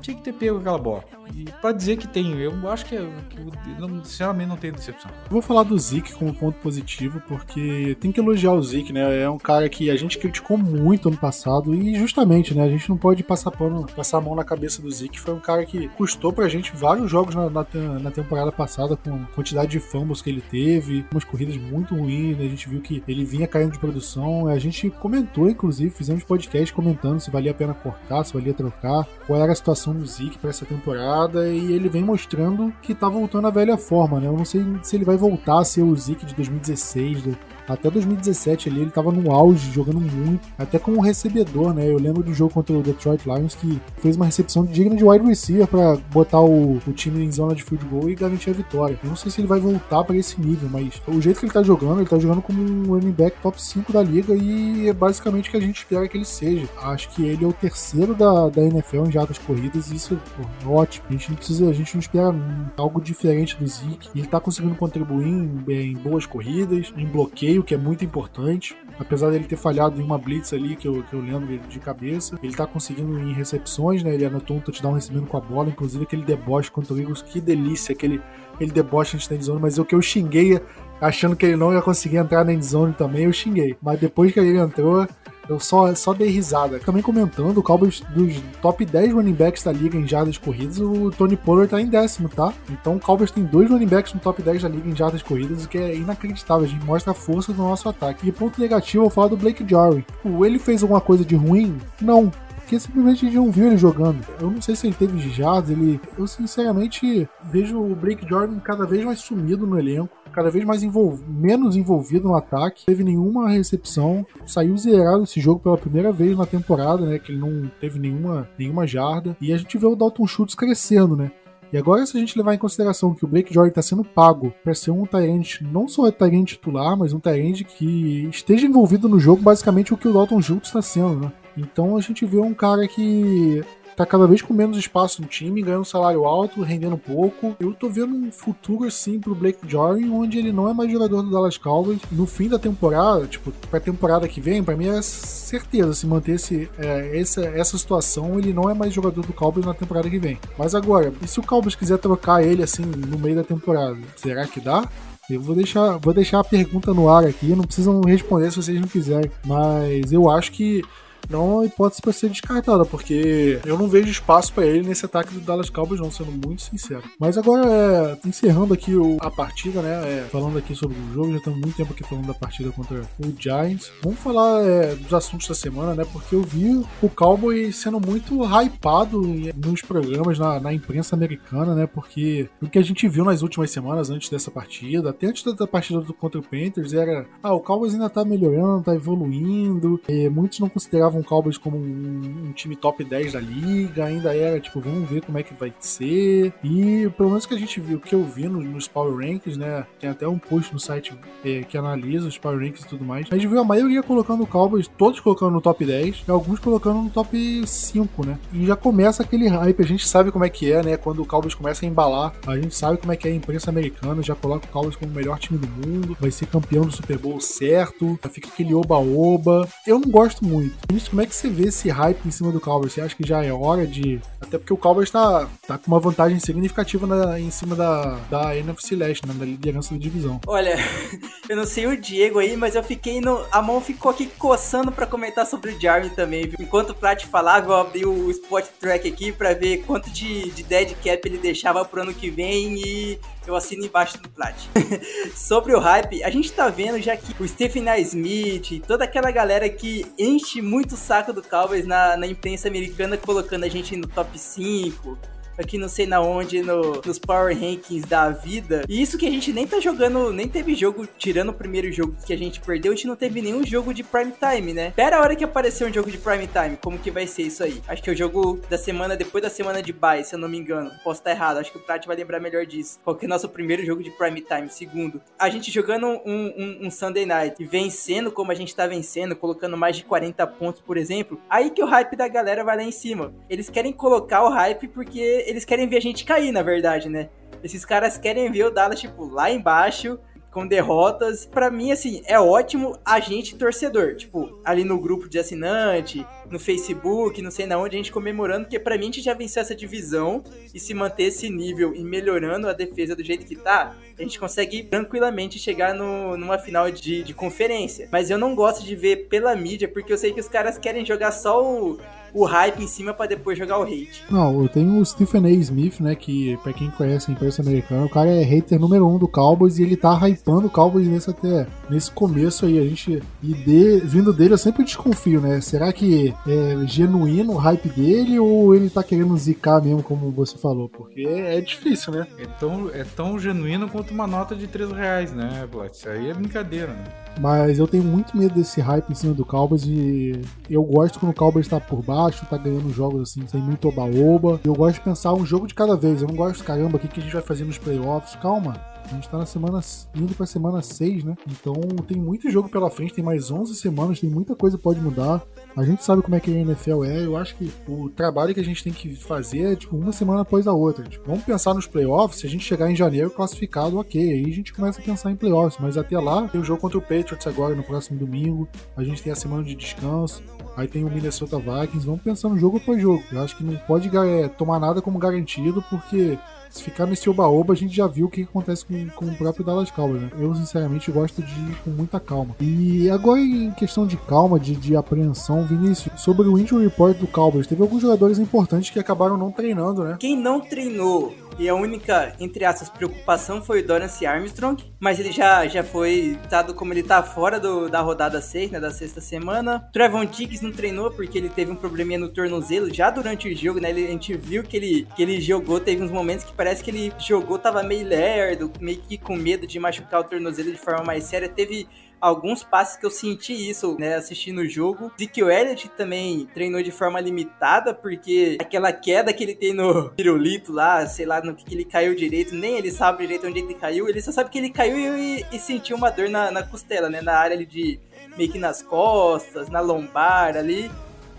Tinha que ter pego aquela bola. E para dizer que tem, eu acho que, é, que eu, sinceramente não tenho decepção. vou falar do Zeke como ponto positivo, porque tem que elogiar o Zeke, né? É um cara que a gente criticou muito ano passado e justamente, né? A gente não pode passar pano, passar a mão na cabeça do Zeke. Foi um cara que custou pra gente vários jogos na, na, na temporada passada com quantidade de fumbles que ele teve, umas corridas muito ruins, né? A gente viu que ele vinha caindo de produção. A gente comentou, inclusive, fizemos podcast comentando se valia a pena cortar, se valia trocar, qual era a situação do Zeke para essa temporada e ele vem mostrando que tá voltando à velha forma, né? Eu não sei se ele vai voltar a ser o Zeke de 2016, do, até 2017 ali, ele tava no auge, jogando muito, até como recebedor, né? Eu lembro do jogo contra o Detroit Lions que fez uma recepção digna de wide receiver para botar o, o, time em zona de field goal e garantir a vitória. Eu não sei se ele vai voltar para esse nível, mas o jeito que ele tá jogando, ele tá jogando como um running back top 5 da liga e é basicamente o que a gente espera que ele seja. Acho que ele é o terceiro da, da NFL em jatas corridas e isso pô, é ótimo. A gente não precisa, a gente não espera algo diferente do Zeke. Ele tá conseguindo contribuir em, em boas corridas, em bloqueio que é muito importante. Apesar dele ter falhado em uma blitz ali, que eu, que eu lembro de cabeça, ele tá conseguindo em recepções, né? Ele anotou um touchdown recebendo com a bola, inclusive aquele deboche contra o Eagles, que delícia, aquele, aquele deboche antes da endzone, mas o que eu xinguei achando que ele não ia conseguir entrar na endzone também, eu xinguei. Mas depois que ele entrou, eu só, só dei risada. Também comentando, o Cowboys dos top 10 running backs da liga em jardas corridas, o Tony Pollard tá em décimo, tá? Então o Cowboys tem dois running backs no top 10 da liga em jardas corridas, o que é inacreditável. A gente mostra a força do nosso ataque. E ponto negativo, eu falar do Blake Jarry. Ele fez alguma coisa de ruim? Não porque simplesmente a gente não viu ele jogando. Eu não sei se ele teve jardas, ele. Eu sinceramente vejo o Blake Jordan cada vez mais sumido no elenco cada vez mais envol menos envolvido no ataque, teve nenhuma recepção, saiu zerado esse jogo pela primeira vez na temporada, né? Que ele não teve nenhuma, nenhuma jarda. E a gente vê o Dalton Schultz crescendo, né? E agora, se a gente levar em consideração que o Blake Jordan está sendo pago para ser um Tyrant, não só é Tyrant titular, mas um Tyrant que esteja envolvido no jogo, basicamente o que o Dalton Schultz está sendo, né? Então a gente vê um cara que tá cada vez com menos espaço no time, ganhando um salário alto, rendendo pouco. Eu tô vendo um futuro assim pro Blake Jordan, onde ele não é mais jogador do Dallas Cowboys. No fim da temporada, tipo, pra temporada que vem, para mim é certeza se manter esse, é, essa, essa situação, ele não é mais jogador do Cowboys na temporada que vem. Mas agora, e se o Cowboys quiser trocar ele assim no meio da temporada, será que dá? Eu vou deixar, vou deixar a pergunta no ar aqui, não precisam responder se vocês não quiserem, mas eu acho que não é uma hipótese para ser descartada, porque eu não vejo espaço para ele nesse ataque do Dallas Cowboys, não, sendo muito sincero. Mas agora, é, encerrando aqui o, a partida, né? É, falando aqui sobre o jogo, já estamos muito tempo aqui falando da partida contra o Giants. Vamos falar é, dos assuntos da semana, né? Porque eu vi o Cowboy sendo muito hypado nos programas, na, na imprensa americana, né? Porque o que a gente viu nas últimas semanas antes dessa partida, até antes da partida contra o Panthers, era: ah, o Cowboys ainda tá melhorando, tá evoluindo. muitos não consideravam o Cowboys como um, um, time top 10 da liga, ainda era tipo, vamos ver como é que vai ser. E pelo menos que a gente viu, que eu vi nos, nos Power Rankings, né? Tem até um post no site é, que analisa os Power Rankings e tudo mais. A gente viu a maioria colocando o Cowboys, todos colocando no top 10, e alguns colocando no top 5, né? E já começa aquele hype, a gente sabe como é que é, né? Quando o Cowboys começa a embalar, a gente sabe como é que é a imprensa americana, já coloca o Cowboys como o melhor time do mundo, vai ser campeão do Super Bowl certo, fica aquele oba-oba. Eu não gosto muito. Como é que você vê esse hype em cima do Cowboys? Você acha que já é hora de. Até porque o Cowboys tá, tá com uma vantagem significativa na, em cima da, da NFC Leste, né? da liderança da divisão. Olha, [laughs] eu não sei o Diego aí, mas eu fiquei no. A mão ficou aqui coçando para comentar sobre o Jarvin também, viu? Enquanto o Prat falava, eu abri o Spot Track aqui para ver quanto de, de dead cap ele deixava pro ano que vem e eu assino embaixo do plat. [laughs] Sobre o hype, a gente tá vendo já que o Stephen A. Smith e toda aquela galera que enche muito o saco do Cowboys na, na imprensa americana, colocando a gente no top 5, aqui não sei na onde, no, nos Power Rankings da vida. E isso que a gente nem tá jogando, nem teve jogo, tirando o primeiro jogo que a gente perdeu, a gente não teve nenhum jogo de prime time, né? Espera a hora que aparecer um jogo de prime time, como que vai ser isso aí? Acho que é o jogo da semana, depois da semana de bye, se eu não me engano. Posso estar errado, acho que o Prat vai lembrar melhor disso. Qual que é o nosso primeiro jogo de prime time? Segundo, a gente jogando um, um, um Sunday Night e vencendo como a gente tá vencendo, colocando mais de 40 pontos, por exemplo, aí que o hype da galera vai lá em cima. Eles querem colocar o hype porque eles querem ver a gente cair, na verdade, né? Esses caras querem ver o Dallas, tipo, lá embaixo, com derrotas. Para mim, assim, é ótimo a gente torcedor. Tipo, ali no grupo de assinante, no Facebook, não sei na onde, a gente comemorando, porque pra mim a gente já venceu essa divisão e se manter esse nível e melhorando a defesa do jeito que tá, a gente consegue tranquilamente chegar no, numa final de, de conferência. Mas eu não gosto de ver pela mídia, porque eu sei que os caras querem jogar só o o hype em cima para depois jogar o hate. Não, eu tenho o Stephen A. Smith, né? Que pra quem conhece a imprensa americana, o cara é hater número um do Cowboys e ele tá hypando o Cowboys nesse até nesse começo aí. A gente. E de, vindo dele, eu sempre desconfio, né? Será que é genuíno o hype dele ou ele tá querendo zicar mesmo, como você falou? Porque é, é difícil, né? É tão, é tão genuíno quanto uma nota de 3 reais, né, Blat? Isso aí é brincadeira, né? Mas eu tenho muito medo desse hype em cima do Cowboys e eu gosto quando o Cowboys tá por baixo, tá ganhando jogos assim, sem muito oba-oba. Eu gosto de pensar um jogo de cada vez. Eu não gosto, caramba, o que, que a gente vai fazer nos playoffs? Calma. A gente tá na semana indo pra semana 6, né? Então tem muito jogo pela frente, tem mais 11 semanas, tem muita coisa que pode mudar. A gente sabe como é que a NFL é. Eu acho que o trabalho que a gente tem que fazer é tipo uma semana após a outra. Tipo, vamos pensar nos playoffs. Se a gente chegar em janeiro classificado, ok. Aí a gente começa a pensar em playoffs. Mas até lá, tem o jogo contra o Patriots agora no próximo domingo. A gente tem a semana de descanso. Aí tem o Minnesota Vikings. Vamos pensar no jogo após jogo. Eu acho que não pode é, tomar nada como garantido, porque se ficar nesse oba-oba, a gente já viu o que acontece com, com o próprio Dallas Cowboys, né? Eu, sinceramente, gosto de ir com muita calma. E agora, em questão de calma, de, de apreensão, Vinícius, sobre o injury report do Cowboys, teve alguns jogadores importantes que acabaram não treinando, né? Quem não treinou e a única, entre essas, preocupação foi o Dorance Armstrong, mas ele já, já foi dado como ele tá fora do, da rodada 6, né, da sexta semana. Trevon Diggs não treinou porque ele teve um probleminha no tornozelo já durante o jogo, né? Ele, a gente viu que ele, que ele jogou, teve uns momentos que parece que ele jogou, tava meio lerdo, meio que com medo de machucar o tornozelo de forma mais séria. Teve alguns passes que eu senti isso, né, assistindo o jogo. Ezekiel Elliott também treinou de forma limitada, porque aquela queda que ele tem no [laughs] pirulito lá, sei lá no que, que ele caiu direito, nem ele sabe direito onde ele caiu, ele só sabe que ele caiu e, e sentiu uma dor na, na costela, né, na área ali de meio que nas costas, na lombar ali.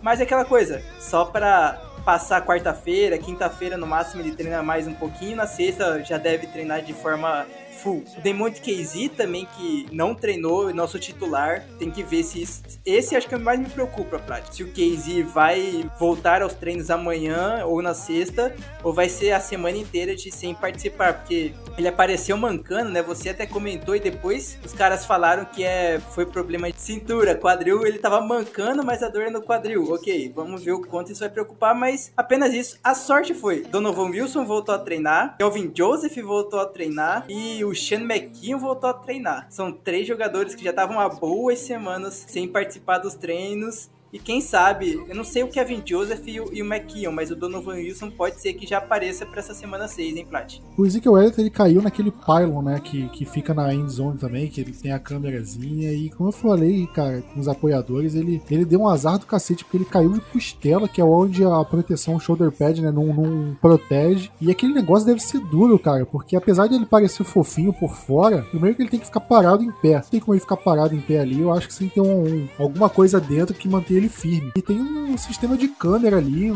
Mas é aquela coisa, só pra passar quarta-feira, quinta-feira no máximo ele treina mais um pouquinho, na sexta já deve treinar de forma full. O Demonte KZ também, que não treinou, nosso titular, tem que ver se. Esse acho que é o mais me preocupa, Plat. Se o KZ vai voltar aos treinos amanhã ou na sexta, ou vai ser a semana inteira de sem participar, porque ele apareceu mancando, né? Você até comentou e depois os caras falaram que é, foi problema de cintura, quadril, ele tava mancando, mas a dor é no quadril. Ok, vamos ver o quanto isso vai preocupar, mas apenas isso. A sorte foi: Donovan Wilson voltou a treinar, Kelvin Joseph voltou a treinar e o Sean McKeon voltou a treinar. São três jogadores que já estavam há boas semanas sem participar dos treinos e quem sabe, eu não sei o Kevin Joseph e o, e o McKeon, mas o Donovan Wilson pode ser que já apareça para essa semana 6, hein, Plat? O Ezekiel Elliott, ele caiu naquele pylon, né, que, que fica na end zone também, que ele tem a câmerazinha, e como eu falei, cara, com os apoiadores, ele, ele deu um azar do cacete, porque ele caiu de costela, que é onde a proteção shoulder pad, né, não, não protege, e aquele negócio deve ser duro, cara, porque apesar de ele parecer fofinho por fora, primeiro que ele tem que ficar parado em pé, tem como ele ficar parado em pé ali, eu acho que tem ter um, um, alguma coisa dentro que mantenha ele firme. E tem um sistema de câmera ali, um,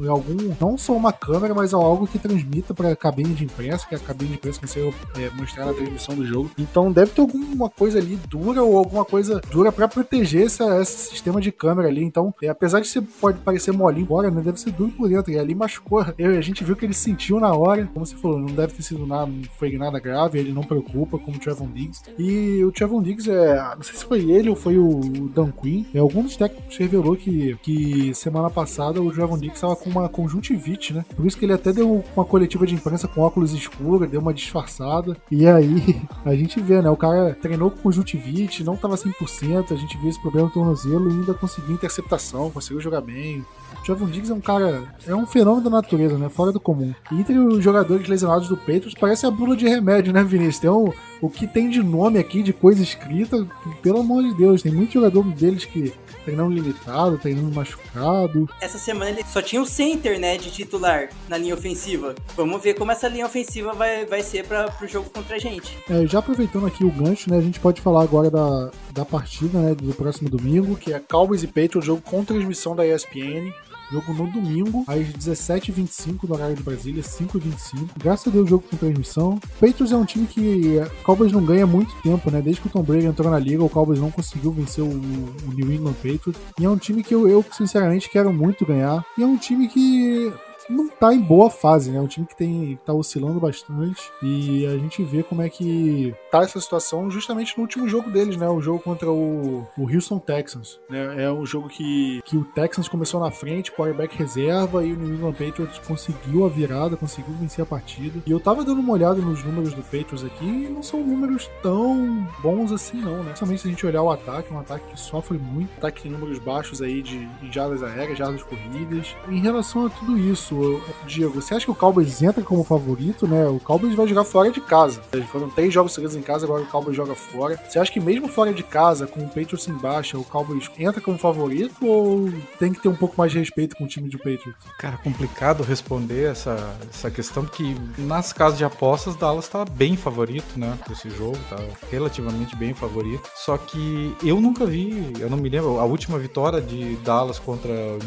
um, algum, não só uma câmera, mas algo que transmita para a cabine de imprensa, que a cabine de imprensa consegue é, mostrar na transmissão do jogo. Então deve ter alguma coisa ali dura ou alguma coisa dura para proteger esse, esse, sistema de câmera ali. Então, é, apesar de ser pode parecer molinho embora, né, deve ser duro por dentro. E ali machucou. Eu, a gente viu que ele sentiu na hora, como você falou, não deve ter sido nada, não foi nada grave, ele não preocupa, como o Trevon Diggs. E o Trevon Diggs, é, não sei se foi ele ou foi o Dan Quinn, é, algum dos técnicos revelou que, que semana passada o Javon Dix estava com uma conjuntivite, né? Por isso que ele até deu uma coletiva de imprensa com óculos escuros, deu uma disfarçada. E aí [laughs] a gente vê, né? O cara treinou com conjuntivite, não estava 100%, a gente viu esse problema no tornozelo e ainda conseguiu interceptação, conseguiu jogar bem. O Javon Diggs é um cara, é um fenômeno da natureza, né? Fora do comum. E entre os jogadores lesionados do Patriots, parece a bula de remédio, né, Vinícius? Tem um, o que tem de nome aqui, de coisa escrita, pelo amor de Deus, tem muito jogador deles que treinando limitado, treinando machucado. Essa semana ele só tinha o center, né, de titular na linha ofensiva. Vamos ver como essa linha ofensiva vai, vai ser para o jogo contra a gente. É, já aproveitando aqui o gancho, né, a gente pode falar agora da, da partida, né, do próximo domingo, que é Cowboys e Patriots, jogo com transmissão da ESPN. Jogo no domingo, às 17h25 do horário de Brasília, 5h25. Graças a Deus, jogo com transmissão. Patriots é um time que o Cowboys não ganha muito tempo, né? Desde que o Tom Brady entrou na liga, o Cowboys não conseguiu vencer o, o New England Patriots. E é um time que eu, eu, sinceramente, quero muito ganhar. E é um time que não tá em boa fase, né? É um time que tem tá oscilando bastante e a gente vê como é que tá essa situação justamente no último jogo deles, né? O jogo contra o, o Houston Texans, né? É um jogo que, que o Texans começou na frente, quarterback reserva e o New England Patriots conseguiu a virada, conseguiu vencer a partida. E eu tava dando uma olhada nos números do Patriots aqui e não são números tão bons assim não, né? Principalmente se a gente olhar o ataque, um ataque que sofre muito, ataque em números baixos aí de, de jardas aéreas, jardas corridas. Em relação a tudo isso, Diego, você acha que o Cowboys entra como favorito, né? O Cowboys vai jogar fora de casa. Foram três jogos seguidos em casa, agora o Cowboys joga fora. Você acha que mesmo fora de casa, com o Patriots em baixa, o Cowboys entra como favorito ou tem que ter um pouco mais de respeito com o time do Patriots? Cara, complicado responder essa, essa questão, porque nas casas de apostas, Dallas tá bem favorito, né? Esse jogo, tá relativamente bem favorito. Só que eu nunca vi, eu não me lembro, a última vitória de Dallas contra o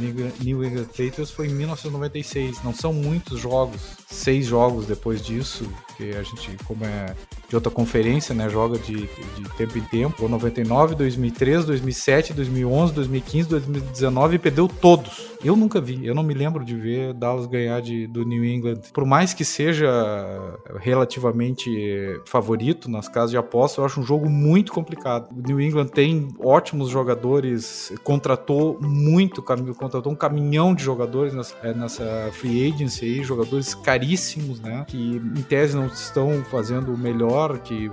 New England Patriots foi em 1996 seis, não são muitos jogos, seis jogos depois disso, que a gente, como é de outra conferência, né, joga de, de tempo em tempo, 99, 2003, 2007, 2011, 2015, 2019 e perdeu todos. Eu nunca vi, eu não me lembro de ver Dallas ganhar de, do New England. Por mais que seja relativamente favorito nas casas de aposta, eu acho um jogo muito complicado. O New England tem ótimos jogadores, contratou muito, contratou um caminhão de jogadores nessa, é, nessa free agency aí, jogadores caríssimos, né? Que em tese não estão fazendo o melhor, que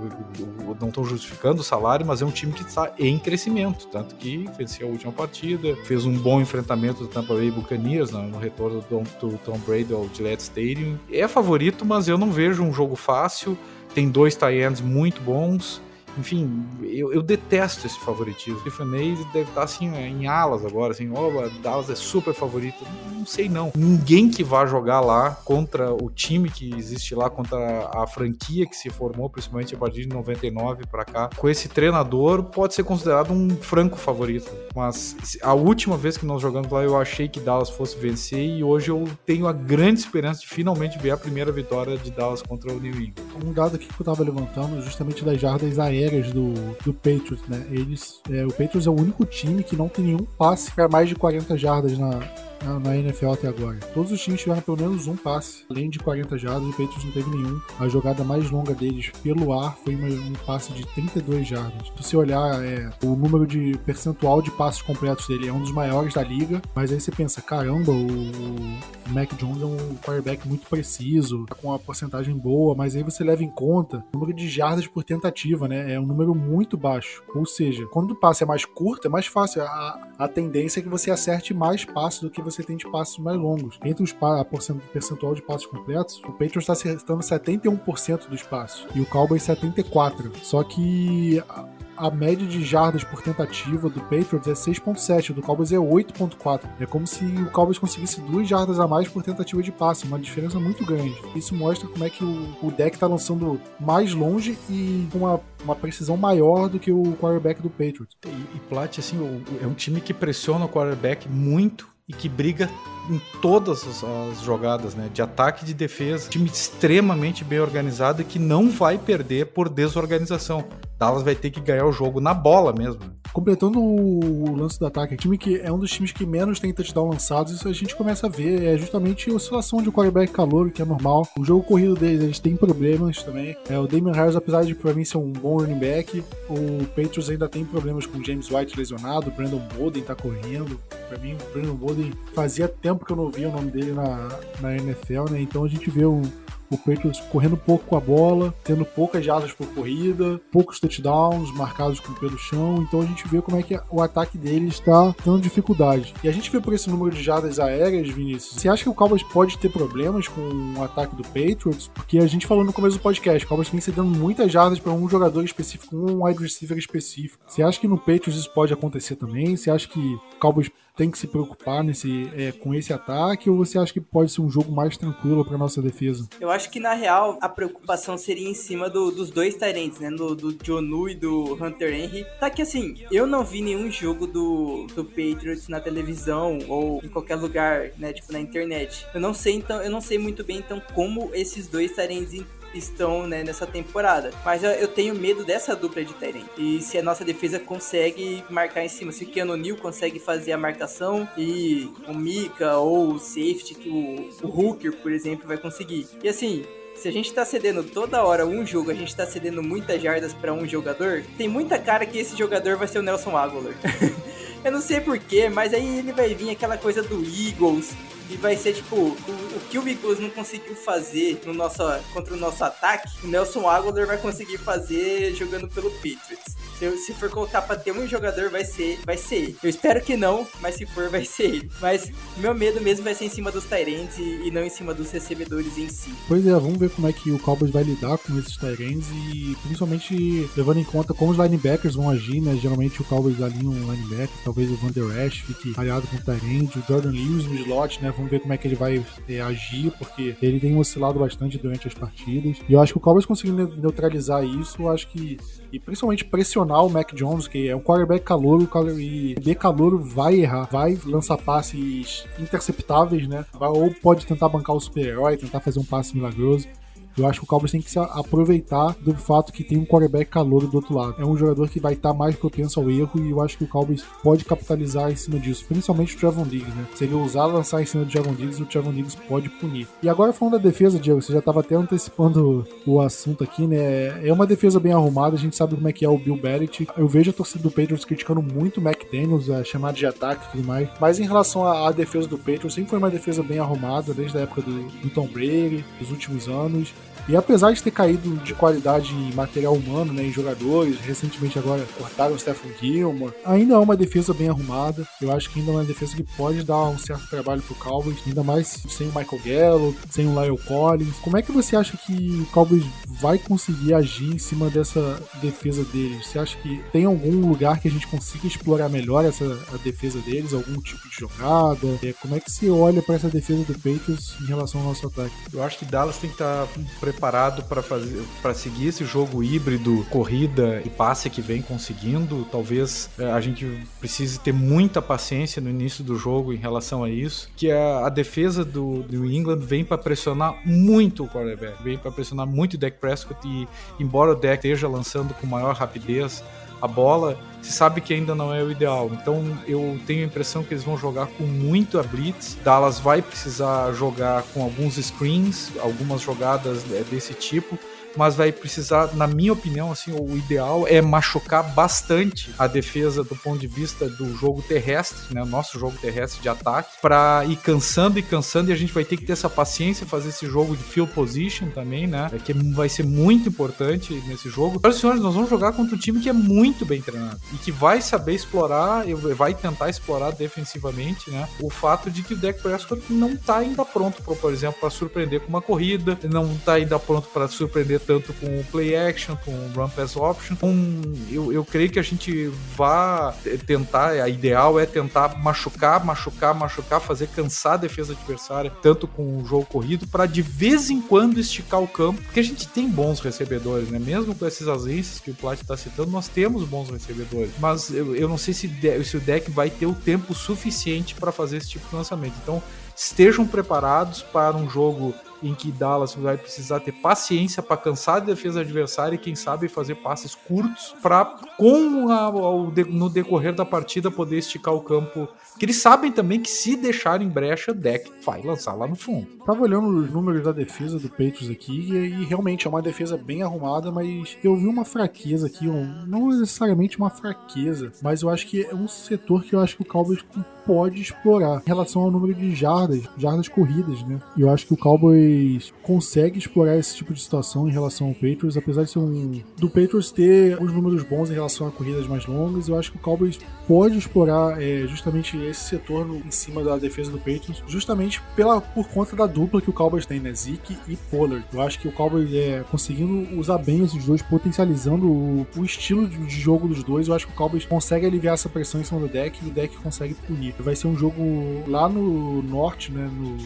não estão justificando o salário, mas é um time que está em crescimento, tanto que venceu a última partida, fez um bom enfrentamento do Tampa Bay Buccaneers no, no retorno do, Tom Brady ao Gillette Stadium. É favorito, mas eu não vejo um jogo fácil. Tem dois tie ends muito bons enfim, eu, eu detesto esse favoritismo. Stephen deve estar assim em alas agora, assim, ó, oh, Dallas é super favorito. Não sei não. Ninguém que vá jogar lá contra o time que existe lá, contra a, franquia que se formou, principalmente a partir de 99 para cá, com esse treinador, pode ser considerado um franco favorito. Mas a última vez que nós jogamos lá, eu achei que Dallas fosse vencer e hoje eu tenho a grande esperança de finalmente ver a primeira vitória de Dallas contra o New England. um dado que eu tava levantando, justamente das jardas aéreas do, do Patriots, né? Eles, é, o Patriots é o único time que não tem nenhum passe para mais de 40 jardas na, na, na, NFL até agora. Todos os times tiveram pelo menos um passe, além de 40 jardas, o Patriots não teve nenhum. A jogada mais longa deles pelo ar foi uma, um passe de 32 jardas. Se você olhar é, o número de percentual de passes completos dele, é um dos maiores da liga, mas aí você pensa, caramba, o, o Mac Jones é um quarterback muito preciso, tá com uma porcentagem boa, mas aí você leva em conta o número de jardas por tentativa, né? É um número muito baixo. Ou seja, quando o passe é mais curto, é mais fácil. A, a tendência é que você acerte mais passes do que você tem de passos mais longos. Entre os a percentual de passos completos, o Patriots está acertando 71% dos passos e o Cowboys 74%. Só que a média de jardas por tentativa do Patriots é 6.7, do Cowboys é 8.4. É como se o Cowboys conseguisse duas jardas a mais por tentativa de passe, uma diferença muito grande. Isso mostra como é que o, o deck está lançando mais longe e com uma, uma precisão maior do que o quarterback do Patriots. E, e Plat, assim, é um time que pressiona o quarterback muito e que briga em todas as, as, jogadas, né? De ataque e de defesa. Time extremamente bem organizado e que não vai perder por desorganização. Dallas vai ter que ganhar o jogo na bola mesmo. Completando o lance do ataque, time que é um dos times que menos tem touchdown lançados, isso a gente começa a ver, é justamente a oscilação de quarterback calor, que é normal. O jogo corrido deles, eles têm problemas também. É, o Damian Harris, apesar de pra mim ser um bom running back, o Patriots ainda tem problemas com o James White lesionado, o Brandon Bolden tá correndo. Pra mim, o Brandon Bolden fazia tempo que eu não via o nome dele na, na NFL, né? Então a gente vê um, o Patriots correndo pouco com a bola, tendo poucas jardas por corrida, poucos touchdowns marcados com pelo chão. Então a gente vê como é que o ataque deles está tendo dificuldade. E a gente vê por esse número de jardas aéreas, Vinícius. Você acha que o Cowboys pode ter problemas com o ataque do Patriots? Porque a gente falou no começo do podcast, o Cowboys vem cedendo muitas jardas para um jogador específico, um wide receiver específico. Você acha que no Patriots isso pode acontecer também? Você acha que o Cowboys tem que se preocupar nesse, é, com esse ataque ou você acha que pode ser um jogo mais tranquilo para nossa defesa? Eu acho que na real a preocupação seria em cima do, dos dois Tyrants, né? Do, do Jonu e do Hunter Henry. Tá que assim, eu não vi nenhum jogo do, do Patriots na televisão ou em qualquer lugar, né? Tipo na internet. Eu não sei então, eu não sei muito bem então como esses dois Tyrants estão né, nessa temporada. Mas eu, eu, tenho medo dessa dupla de Tyrant. E se a nossa defesa consegue marcar em cima, se o Keanu Neal consegue fazer a marcação e o Mika ou o safety que o, o Hooker, por exemplo, vai conseguir. E assim, se a gente tá cedendo toda hora um jogo, a gente tá cedendo muitas jardas para um jogador, tem muita cara que esse jogador vai ser o Nelson Aguilar. [laughs] Eu não sei porquê, mas aí ele vai vir aquela coisa do Eagles, e vai ser tipo, o, o que o Eagles não conseguiu fazer no nosso, contra o nosso ataque, o Nelson Aguilar vai conseguir fazer jogando pelo Patriots. Se, se for colocar pra ter um jogador, vai ser, vai ser ele. Eu espero que não, mas se for, vai ser ele. Mas meu medo mesmo vai ser em cima dos Tyrants e, e, não em cima dos recebedores em si. Pois é, vamos ver como é que o Cowboys vai lidar com esses Tyrants e principalmente levando em conta como os linebackers vão agir, né? Geralmente o Cowboys alinha um linebacker, talvez o Van Der Esch fique aliado com o Tyrant, o Jordan Lewis no slot, né? Vamos ver como é que ele vai é, agir, porque ele tem oscilado bastante durante as partidas. E eu acho que o Cowboys conseguindo neutralizar isso, eu acho que e principalmente pressionar o Mac Jones, que é um quarterback calouro, e de calouro vai errar, vai lançar passes interceptáveis, né? Ou pode tentar bancar o super-herói, tentar fazer um passe milagroso. Eu acho que o Cowboys tem que se aproveitar do fato que tem um quarterback calor do outro lado. É um jogador que vai estar mais propenso ao erro e eu acho que o Cowboys pode capitalizar em cima disso, principalmente o Trevon Diggs, né? Se ele ousar lançar em cima do Trevon Diggs, o Trevon Diggs pode punir. E agora falando da defesa, Diego, você já estava até antecipando o assunto aqui, né? É uma defesa bem arrumada, a gente sabe como é que é o Bill Belichick. Eu vejo a torcida do Patriots criticando muito o McDaniels, a chamada de ataque e tudo mais. Mas em relação à, defesa do Patriots, sempre foi uma defesa bem arrumada, desde a época do, do Tom Brady, dos últimos anos. E apesar de ter caído de qualidade em material humano, né, em jogadores, recentemente agora cortaram o Stephen Gilmore, ainda é uma defesa bem arrumada. Eu acho que ainda é uma defesa que pode dar um certo trabalho pro Cowboys, ainda mais sem o Michael Gallup, sem o Lyle Collins. Como é que você acha que o Cowboys vai conseguir agir em cima dessa defesa deles? Você acha que tem algum lugar que a gente consiga explorar melhor essa a defesa deles, algum tipo de jogada? É, como é que você olha para essa defesa do Patriots em relação ao nosso ataque? Eu acho que Dallas tem que estar tá preparado para fazer para seguir esse jogo híbrido, corrida e passe que vem conseguindo. Talvez é, a gente precise ter muita paciência no início do jogo em relação a isso, que a, a defesa do New England vem para pressionar muito o quarterback, vem para pressionar muito o Dak Prescott e embora o Dak esteja lançando com maior rapidez a bola, se sabe que ainda não é o ideal. Então eu tenho a impressão que eles vão jogar com muito a blitz. Dallas vai precisar jogar com alguns screens, algumas jogadas é, desse tipo mas vai precisar, na minha opinião, assim, o ideal é machucar bastante a defesa do ponto de vista do jogo terrestre, né, nosso jogo terrestre de ataque, para ir cansando e cansando e a gente vai ter que ter essa paciência fazer esse jogo de field position também, né, que vai ser muito importante nesse jogo. Para senhores, nós vamos jogar contra um time que é muito bem treinado e que vai saber explorar, vai tentar explorar defensivamente, né, o fato de que o Dak Prescott não está ainda pronto, por exemplo, para surpreender com uma corrida, não está ainda pronto para surpreender tanto com o play action, com o run pass option. Um, eu, eu creio que a gente vá tentar, a ideal é tentar machucar, machucar, machucar, fazer cansar a defesa adversária, tanto com o jogo corrido, para de vez em quando esticar o campo, porque a gente tem bons recebedores, né? Mesmo com essas ausências que o Plat está citando, nós temos bons recebedores. Mas eu, eu não sei se, de, se o deck vai ter o tempo suficiente para fazer esse tipo de lançamento. Então, estejam preparados para um jogo em que Dallas vai precisar ter paciência para cansar a defesa adversária e quem sabe fazer passes curtos para com a, ao, no decorrer da partida poder esticar o campo. Que eles sabem também que se deixarem brecha, deck vai lançar lá no fundo. Tava olhando os números da defesa do Patriots aqui e, e realmente é uma defesa bem arrumada, mas eu vi uma fraqueza aqui, um, não necessariamente uma fraqueza, mas eu acho que é um setor que eu acho que o Cowboys pode explorar em relação ao número de jardas, jardas corridas, né? E eu acho que o Cowboys consegue explorar esse tipo de situação em relação ao Patriots, apesar de ser um do Patriots ter os números bons em relação a corridas mais longas, eu acho que o Cowboys pode explorar é, justamente esse setor no, em cima da defesa do Patriots, justamente pela por conta da dupla que o Cowboys tem, né? Zeke e Pollard. Eu acho que o Cowboys é conseguindo usar bem esses dois, potencializando o, o estilo de, de jogo dos dois. Eu acho que o Cowboys consegue aliviar essa pressão em cima do deck e o deck consegue punir vai ser um jogo lá no norte, né? No,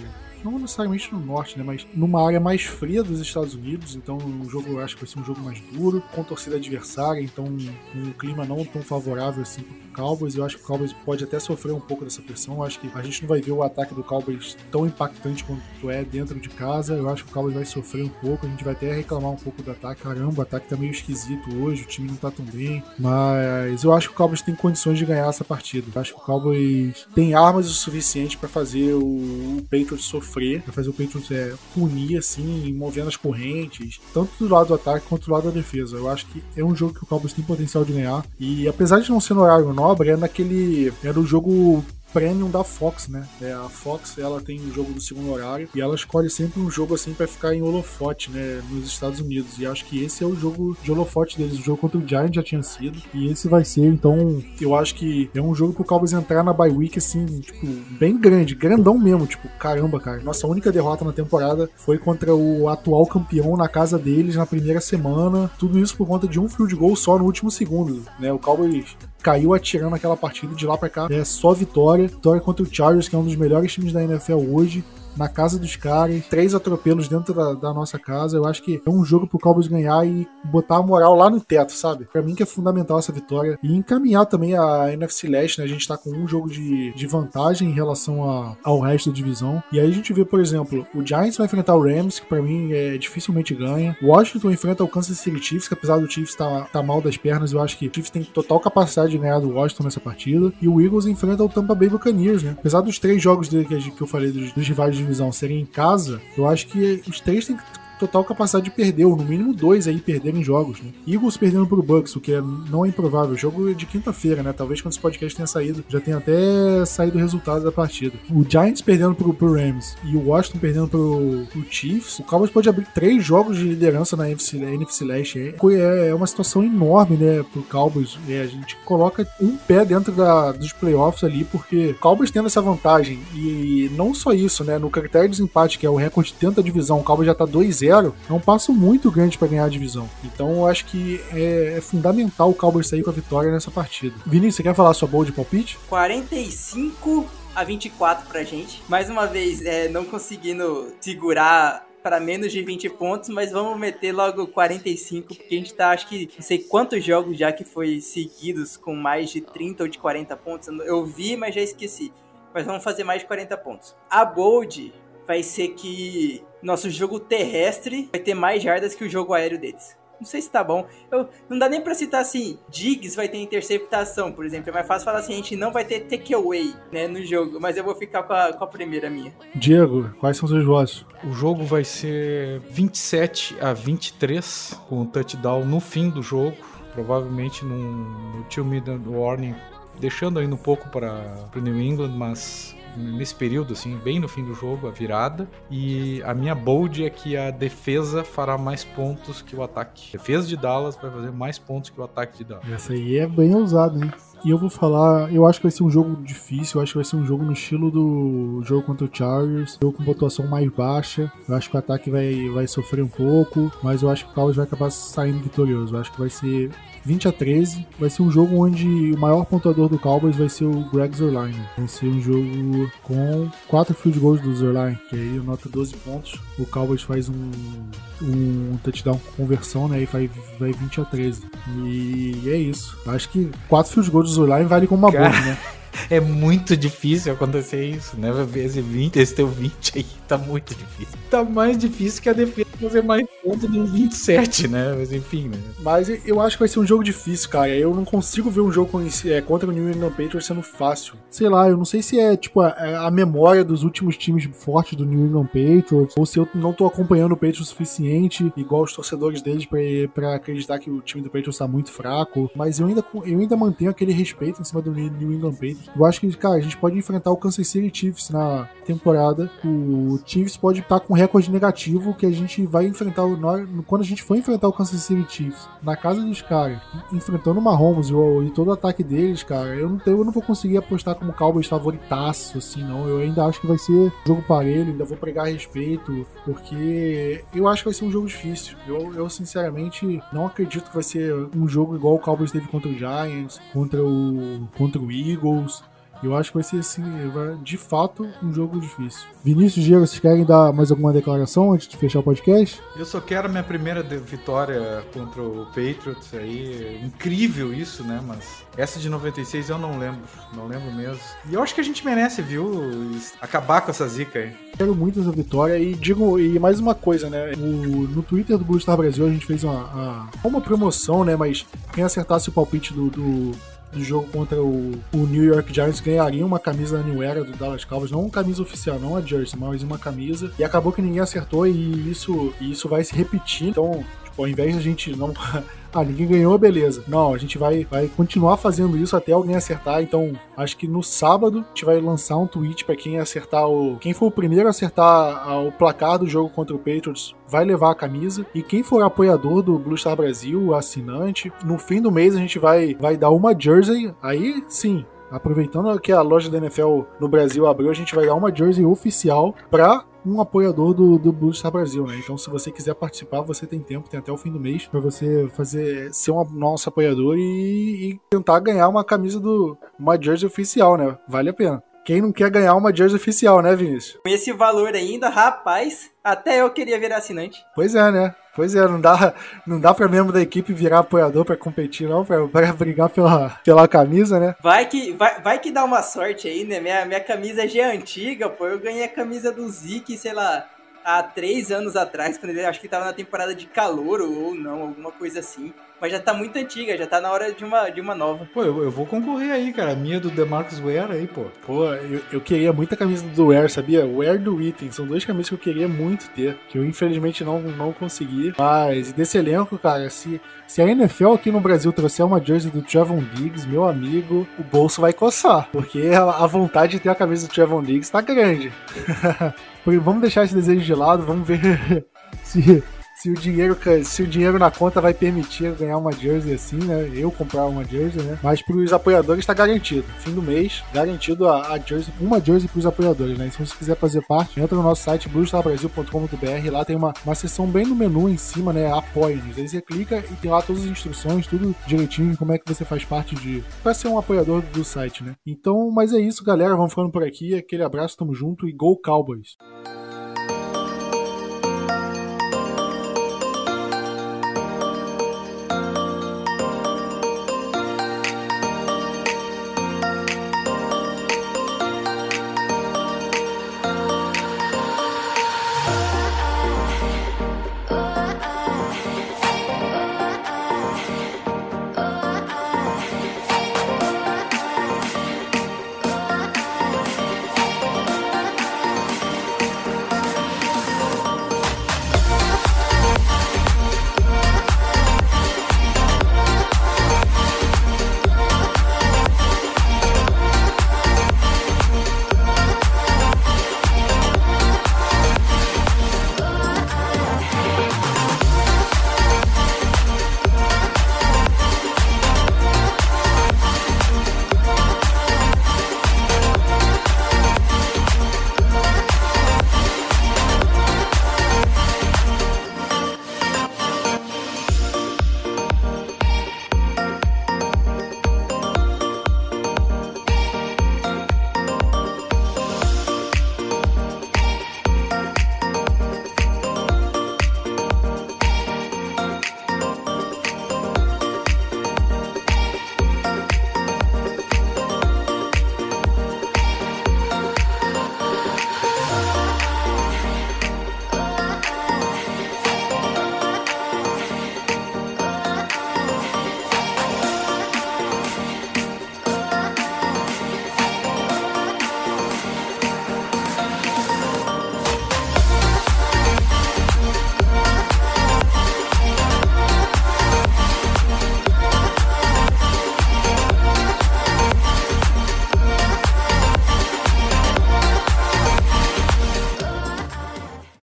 não necessariamente no norte, né, mas numa área mais fria dos Estados Unidos, então o jogo acho que vai ser um jogo mais duro, com torcida adversária, então um clima não tão favorável assim Cowboys. Eu acho que o Cowboys pode até sofrer um pouco dessa pressão. Eu acho que a gente não vai ver o ataque do Cowboys tão impactante quanto é dentro de casa. Eu acho que o Cowboys vai sofrer um pouco. A gente vai até reclamar um pouco do ataque. Caramba, o ataque tá meio esquisito hoje, o time não tá tão bem. Mas eu acho que o Cowboys tem condições de ganhar essa partida. Eu acho que o Cowboys tem armas o suficiente para fazer o, Patriots sofrer, para fazer o Patriots é, punir assim, movendo as correntes, tanto do lado do ataque quanto do lado da defesa. Eu acho que é um jogo que o Cowboys tem potencial de ganhar. E apesar de não ser no horário nobre, é naquele. Era o jogo premium da Fox, né? É, a Fox ela tem o um jogo do segundo horário e ela escolhe sempre um jogo assim para ficar em holofote, né? Nos Estados Unidos. E acho que esse é o jogo de holofote deles. O jogo contra o Giant já tinha sido e esse vai ser. Então eu acho que é um jogo pro Cowboys entrar na bye week assim, tipo, bem grande, grandão mesmo. Tipo, caramba, cara. Nossa única derrota na temporada foi contra o atual campeão na casa deles na primeira semana. Tudo isso por conta de um field goal só no último segundo, né? O Cowboys caiu atirando aquela partida de lá para cá. É só vitória. Vitória contra o Chargers, que é um dos melhores times da NFL hoje na casa dos caras, três atropelos dentro da, da, nossa casa. Eu acho que é um jogo pro Cowboys ganhar e botar a moral lá no teto, sabe? Pra mim que é fundamental essa vitória. E encaminhar também a NFC Leste, né? A gente tá com um jogo de, de vantagem em relação a, ao resto da divisão. E aí a gente vê, por exemplo, o Giants vai enfrentar o Rams, que pra mim é, dificilmente ganha. Washington enfrenta o Kansas City Chiefs, que apesar do Chiefs tá, tá mal das pernas, eu acho que o Chiefs tem total capacidade de ganhar do Washington nessa partida. E o Eagles enfrenta o Tampa Bay Buccaneers, né? Apesar dos três jogos dele que, que eu falei dos, dos rivais de divisão serem em casa, eu acho que os três têm que total capacidade de perder, ou no mínimo dois aí perderem jogos. Né? Eagles perdendo pro Bucks, o que é, não é improvável. Jogo de quinta-feira, né? Talvez quando esse podcast tenha saído, já tenha até saído o resultado da partida. O Giants perdendo pro, pro Rams e o Washington perdendo pro, pro Chiefs, o Cowboys pode abrir três jogos de liderança na NFC, na NFC Leste. É, é uma situação enorme, né, pro Cowboys. É, a gente coloca um pé dentro da, dos playoffs ali, porque o Cowboys tendo essa vantagem, e não só isso, né, no critério de desempate, que é o recorde dentro da divisão, o Cowboys já tá 2-0 é um passo muito grande para ganhar a divisão. Então eu acho que é, é, fundamental o Cowboys sair com a vitória nessa partida. Vinícius, você quer falar sua boa de palpite? 45 a 24 pra gente. Mais uma vez, é, não conseguindo segurar para menos de 20 pontos, mas vamos meter logo 45, porque a gente tá, acho que, não sei quantos jogos já que foi seguidos com mais de 30 ou de 40 pontos. Eu vi, mas já esqueci. Mas vamos fazer mais de 40 pontos. A Bold vai ser que nosso jogo terrestre vai ter mais jardas que o jogo aéreo deles. Não sei se tá bom. Eu, não dá nem pra citar assim, Diggs vai ter interceptação, por exemplo. É mais fácil falar assim, a gente não vai ter takeaway, né, no jogo. Mas eu vou ficar com a, com a primeira minha. Diego, quais são os seus votos? O jogo vai ser 27 a 23, com um touchdown no fim do jogo. Provavelmente num, no Two Minute Warning, deixando ainda um pouco para o New England, mas nesse período, assim, bem no fim do jogo, a virada. E a minha bold é que a defesa fará mais pontos que o ataque. A defesa de Dallas vai fazer mais pontos que o ataque de Dallas. Essa aí é bem ousada, hein? E eu vou falar, eu acho que vai ser um jogo difícil, eu acho que vai ser um jogo no estilo do jogo contra o Chargers, jogo com pontuação mais baixa. Eu acho que o ataque vai, vai sofrer um pouco, mas eu acho que o Cowboys vai acabar saindo vitorioso. Eu acho que vai ser 20 a 13. Vai ser um jogo onde o maior pontuador do Cowboys vai ser o Greg Zerline. Vai ser um jogo com 4 field goals do Zerline, que aí nota 12 pontos. O Cowboys faz um, um touchdown com conversão, né? E vai, vai 20 a 13. E é isso. Acho que 4 field goals do Zerline vale como uma boa, né? [laughs] É muito difícil acontecer isso, né? Esse 20, esse teu 20 aí tá muito difícil. Tá mais difícil que a defesa fazer mais pontos no 27, né? Mas enfim, né? Mas eu acho que vai ser um jogo difícil, cara. Eu não consigo ver um jogo é, contra o New England Patriots sendo fácil. Sei lá, eu não sei se é tipo a, a memória dos últimos times fortes do New England Patriots, ou se eu não tô acompanhando o Patriots o suficiente, igual os torcedores deles, para acreditar que o time do Patriots tá muito fraco. Mas eu ainda, eu ainda mantenho aquele respeito em cima do New England Patriots. Eu acho que, cara, a gente pode enfrentar o Kansas City Chiefs na temporada. O Chiefs pode estar tá com recorde negativo que a gente vai enfrentar quando a gente for enfrentar o Kansas City Chiefs na casa dos caras, enfrentando o Mahomes e, todo o ataque deles, cara, eu não, tenho, eu não vou conseguir apostar como Cowboys favoritaço, assim, não. Eu ainda acho que vai ser jogo parelho, ainda vou pregar a respeito, porque eu acho que vai ser um jogo difícil. Eu, eu sinceramente não acredito que vai ser um jogo igual o Cowboys teve contra o Giants, contra o, contra o Eagles. Eu acho que vai ser assim, de fato, um jogo difícil. Vinícius Diego, vocês querem dar mais alguma declaração antes de fechar o podcast? Eu só quero a minha primeira vitória contra o Patriots aí. Incrível isso, né? Mas essa de 96 eu não lembro. Não lembro mesmo. E eu acho que a gente merece, viu? Acabar com essa zica aí. Quero muito essa vitória e digo, e mais uma coisa, né? O, no Twitter do Blue Star Brasil a gente fez uma, uma, uma promoção, né? Mas quem acertasse o palpite do, do do jogo contra o, o, New York Giants ganharia uma camisa da New Era do Dallas Cowboys, não uma camisa oficial, não a jersey, mas uma camisa. E acabou que ninguém acertou e isso, e isso vai se repetir. Então, tipo, ao invés de a gente não [laughs] ah, ninguém ganhou, beleza. Não, a gente vai, vai continuar fazendo isso até alguém acertar. Então, acho que no sábado a gente vai lançar um tweet para quem acertar o. Quem for o primeiro a acertar o placar do jogo contra o Patriots vai levar a camisa. E quem for apoiador do Blue Star Brasil, assinante, no fim do mês a gente vai, vai dar uma jersey. Aí sim, aproveitando que a loja da NFL no Brasil abriu, a gente vai dar uma jersey oficial para um apoiador do, do Blue Star Brasil, né? Então, se você quiser participar, você tem tempo, tem até o fim do mês para você fazer ser um nosso apoiador e, e, tentar ganhar uma camisa do uma jersey oficial, né? Vale a pena. Quem não quer ganhar uma jersey oficial, né, Vinícius? Com esse valor ainda, rapaz, até eu queria virar assinante. Pois é, né? Pois é, não dá, não dá pra membro da equipe virar apoiador pra competir, não, pra, pra brigar pela, pela camisa, né? Vai que, vai, vai que dá uma sorte aí, né? Minha, minha camisa já é antiga, pô. Eu ganhei a camisa do Zik, sei lá, há três anos atrás, quando ele acho que tava na temporada de calor ou não, alguma coisa assim mas já tá muito antiga, já tá na hora de uma, de uma nova. Pô, eu, eu vou concorrer aí, cara. A minha do DeMarcus Ware aí, pô. Pô, eu, eu queria muito a camisa do Ware, sabia? Ware do Item. São duas camisas que eu queria muito ter, que eu infelizmente não, não consegui. Mas desse elenco, cara, se, se a NFL aqui no Brasil trouxer uma jersey do Trevon Diggs, meu amigo, o bolso vai coçar. Porque a, a vontade de ter a camisa do Trevon Diggs tá grande. [laughs] vamos deixar esse desejo de lado, vamos ver [laughs] se se o dinheiro se o dinheiro na conta vai permitir ganhar uma jersey assim, né? Eu comprar uma jersey, né? Mas para os apoiadores está garantido. Fim do mês, garantido a, a jersey, uma jersey para os apoiadores, né? se você quiser fazer parte, entra no nosso site bluestarbrasil.com.br, lá tem uma, uma seção bem no menu em cima, né? Apoie-nos. Aí você clica e tem lá todas as instruções, tudo direitinho, como é que você faz parte de para ser um apoiador do site, né? Então, mas é isso, galera, vamos ficando por aqui. Aquele abraço, tamo junto e Go Cowboys.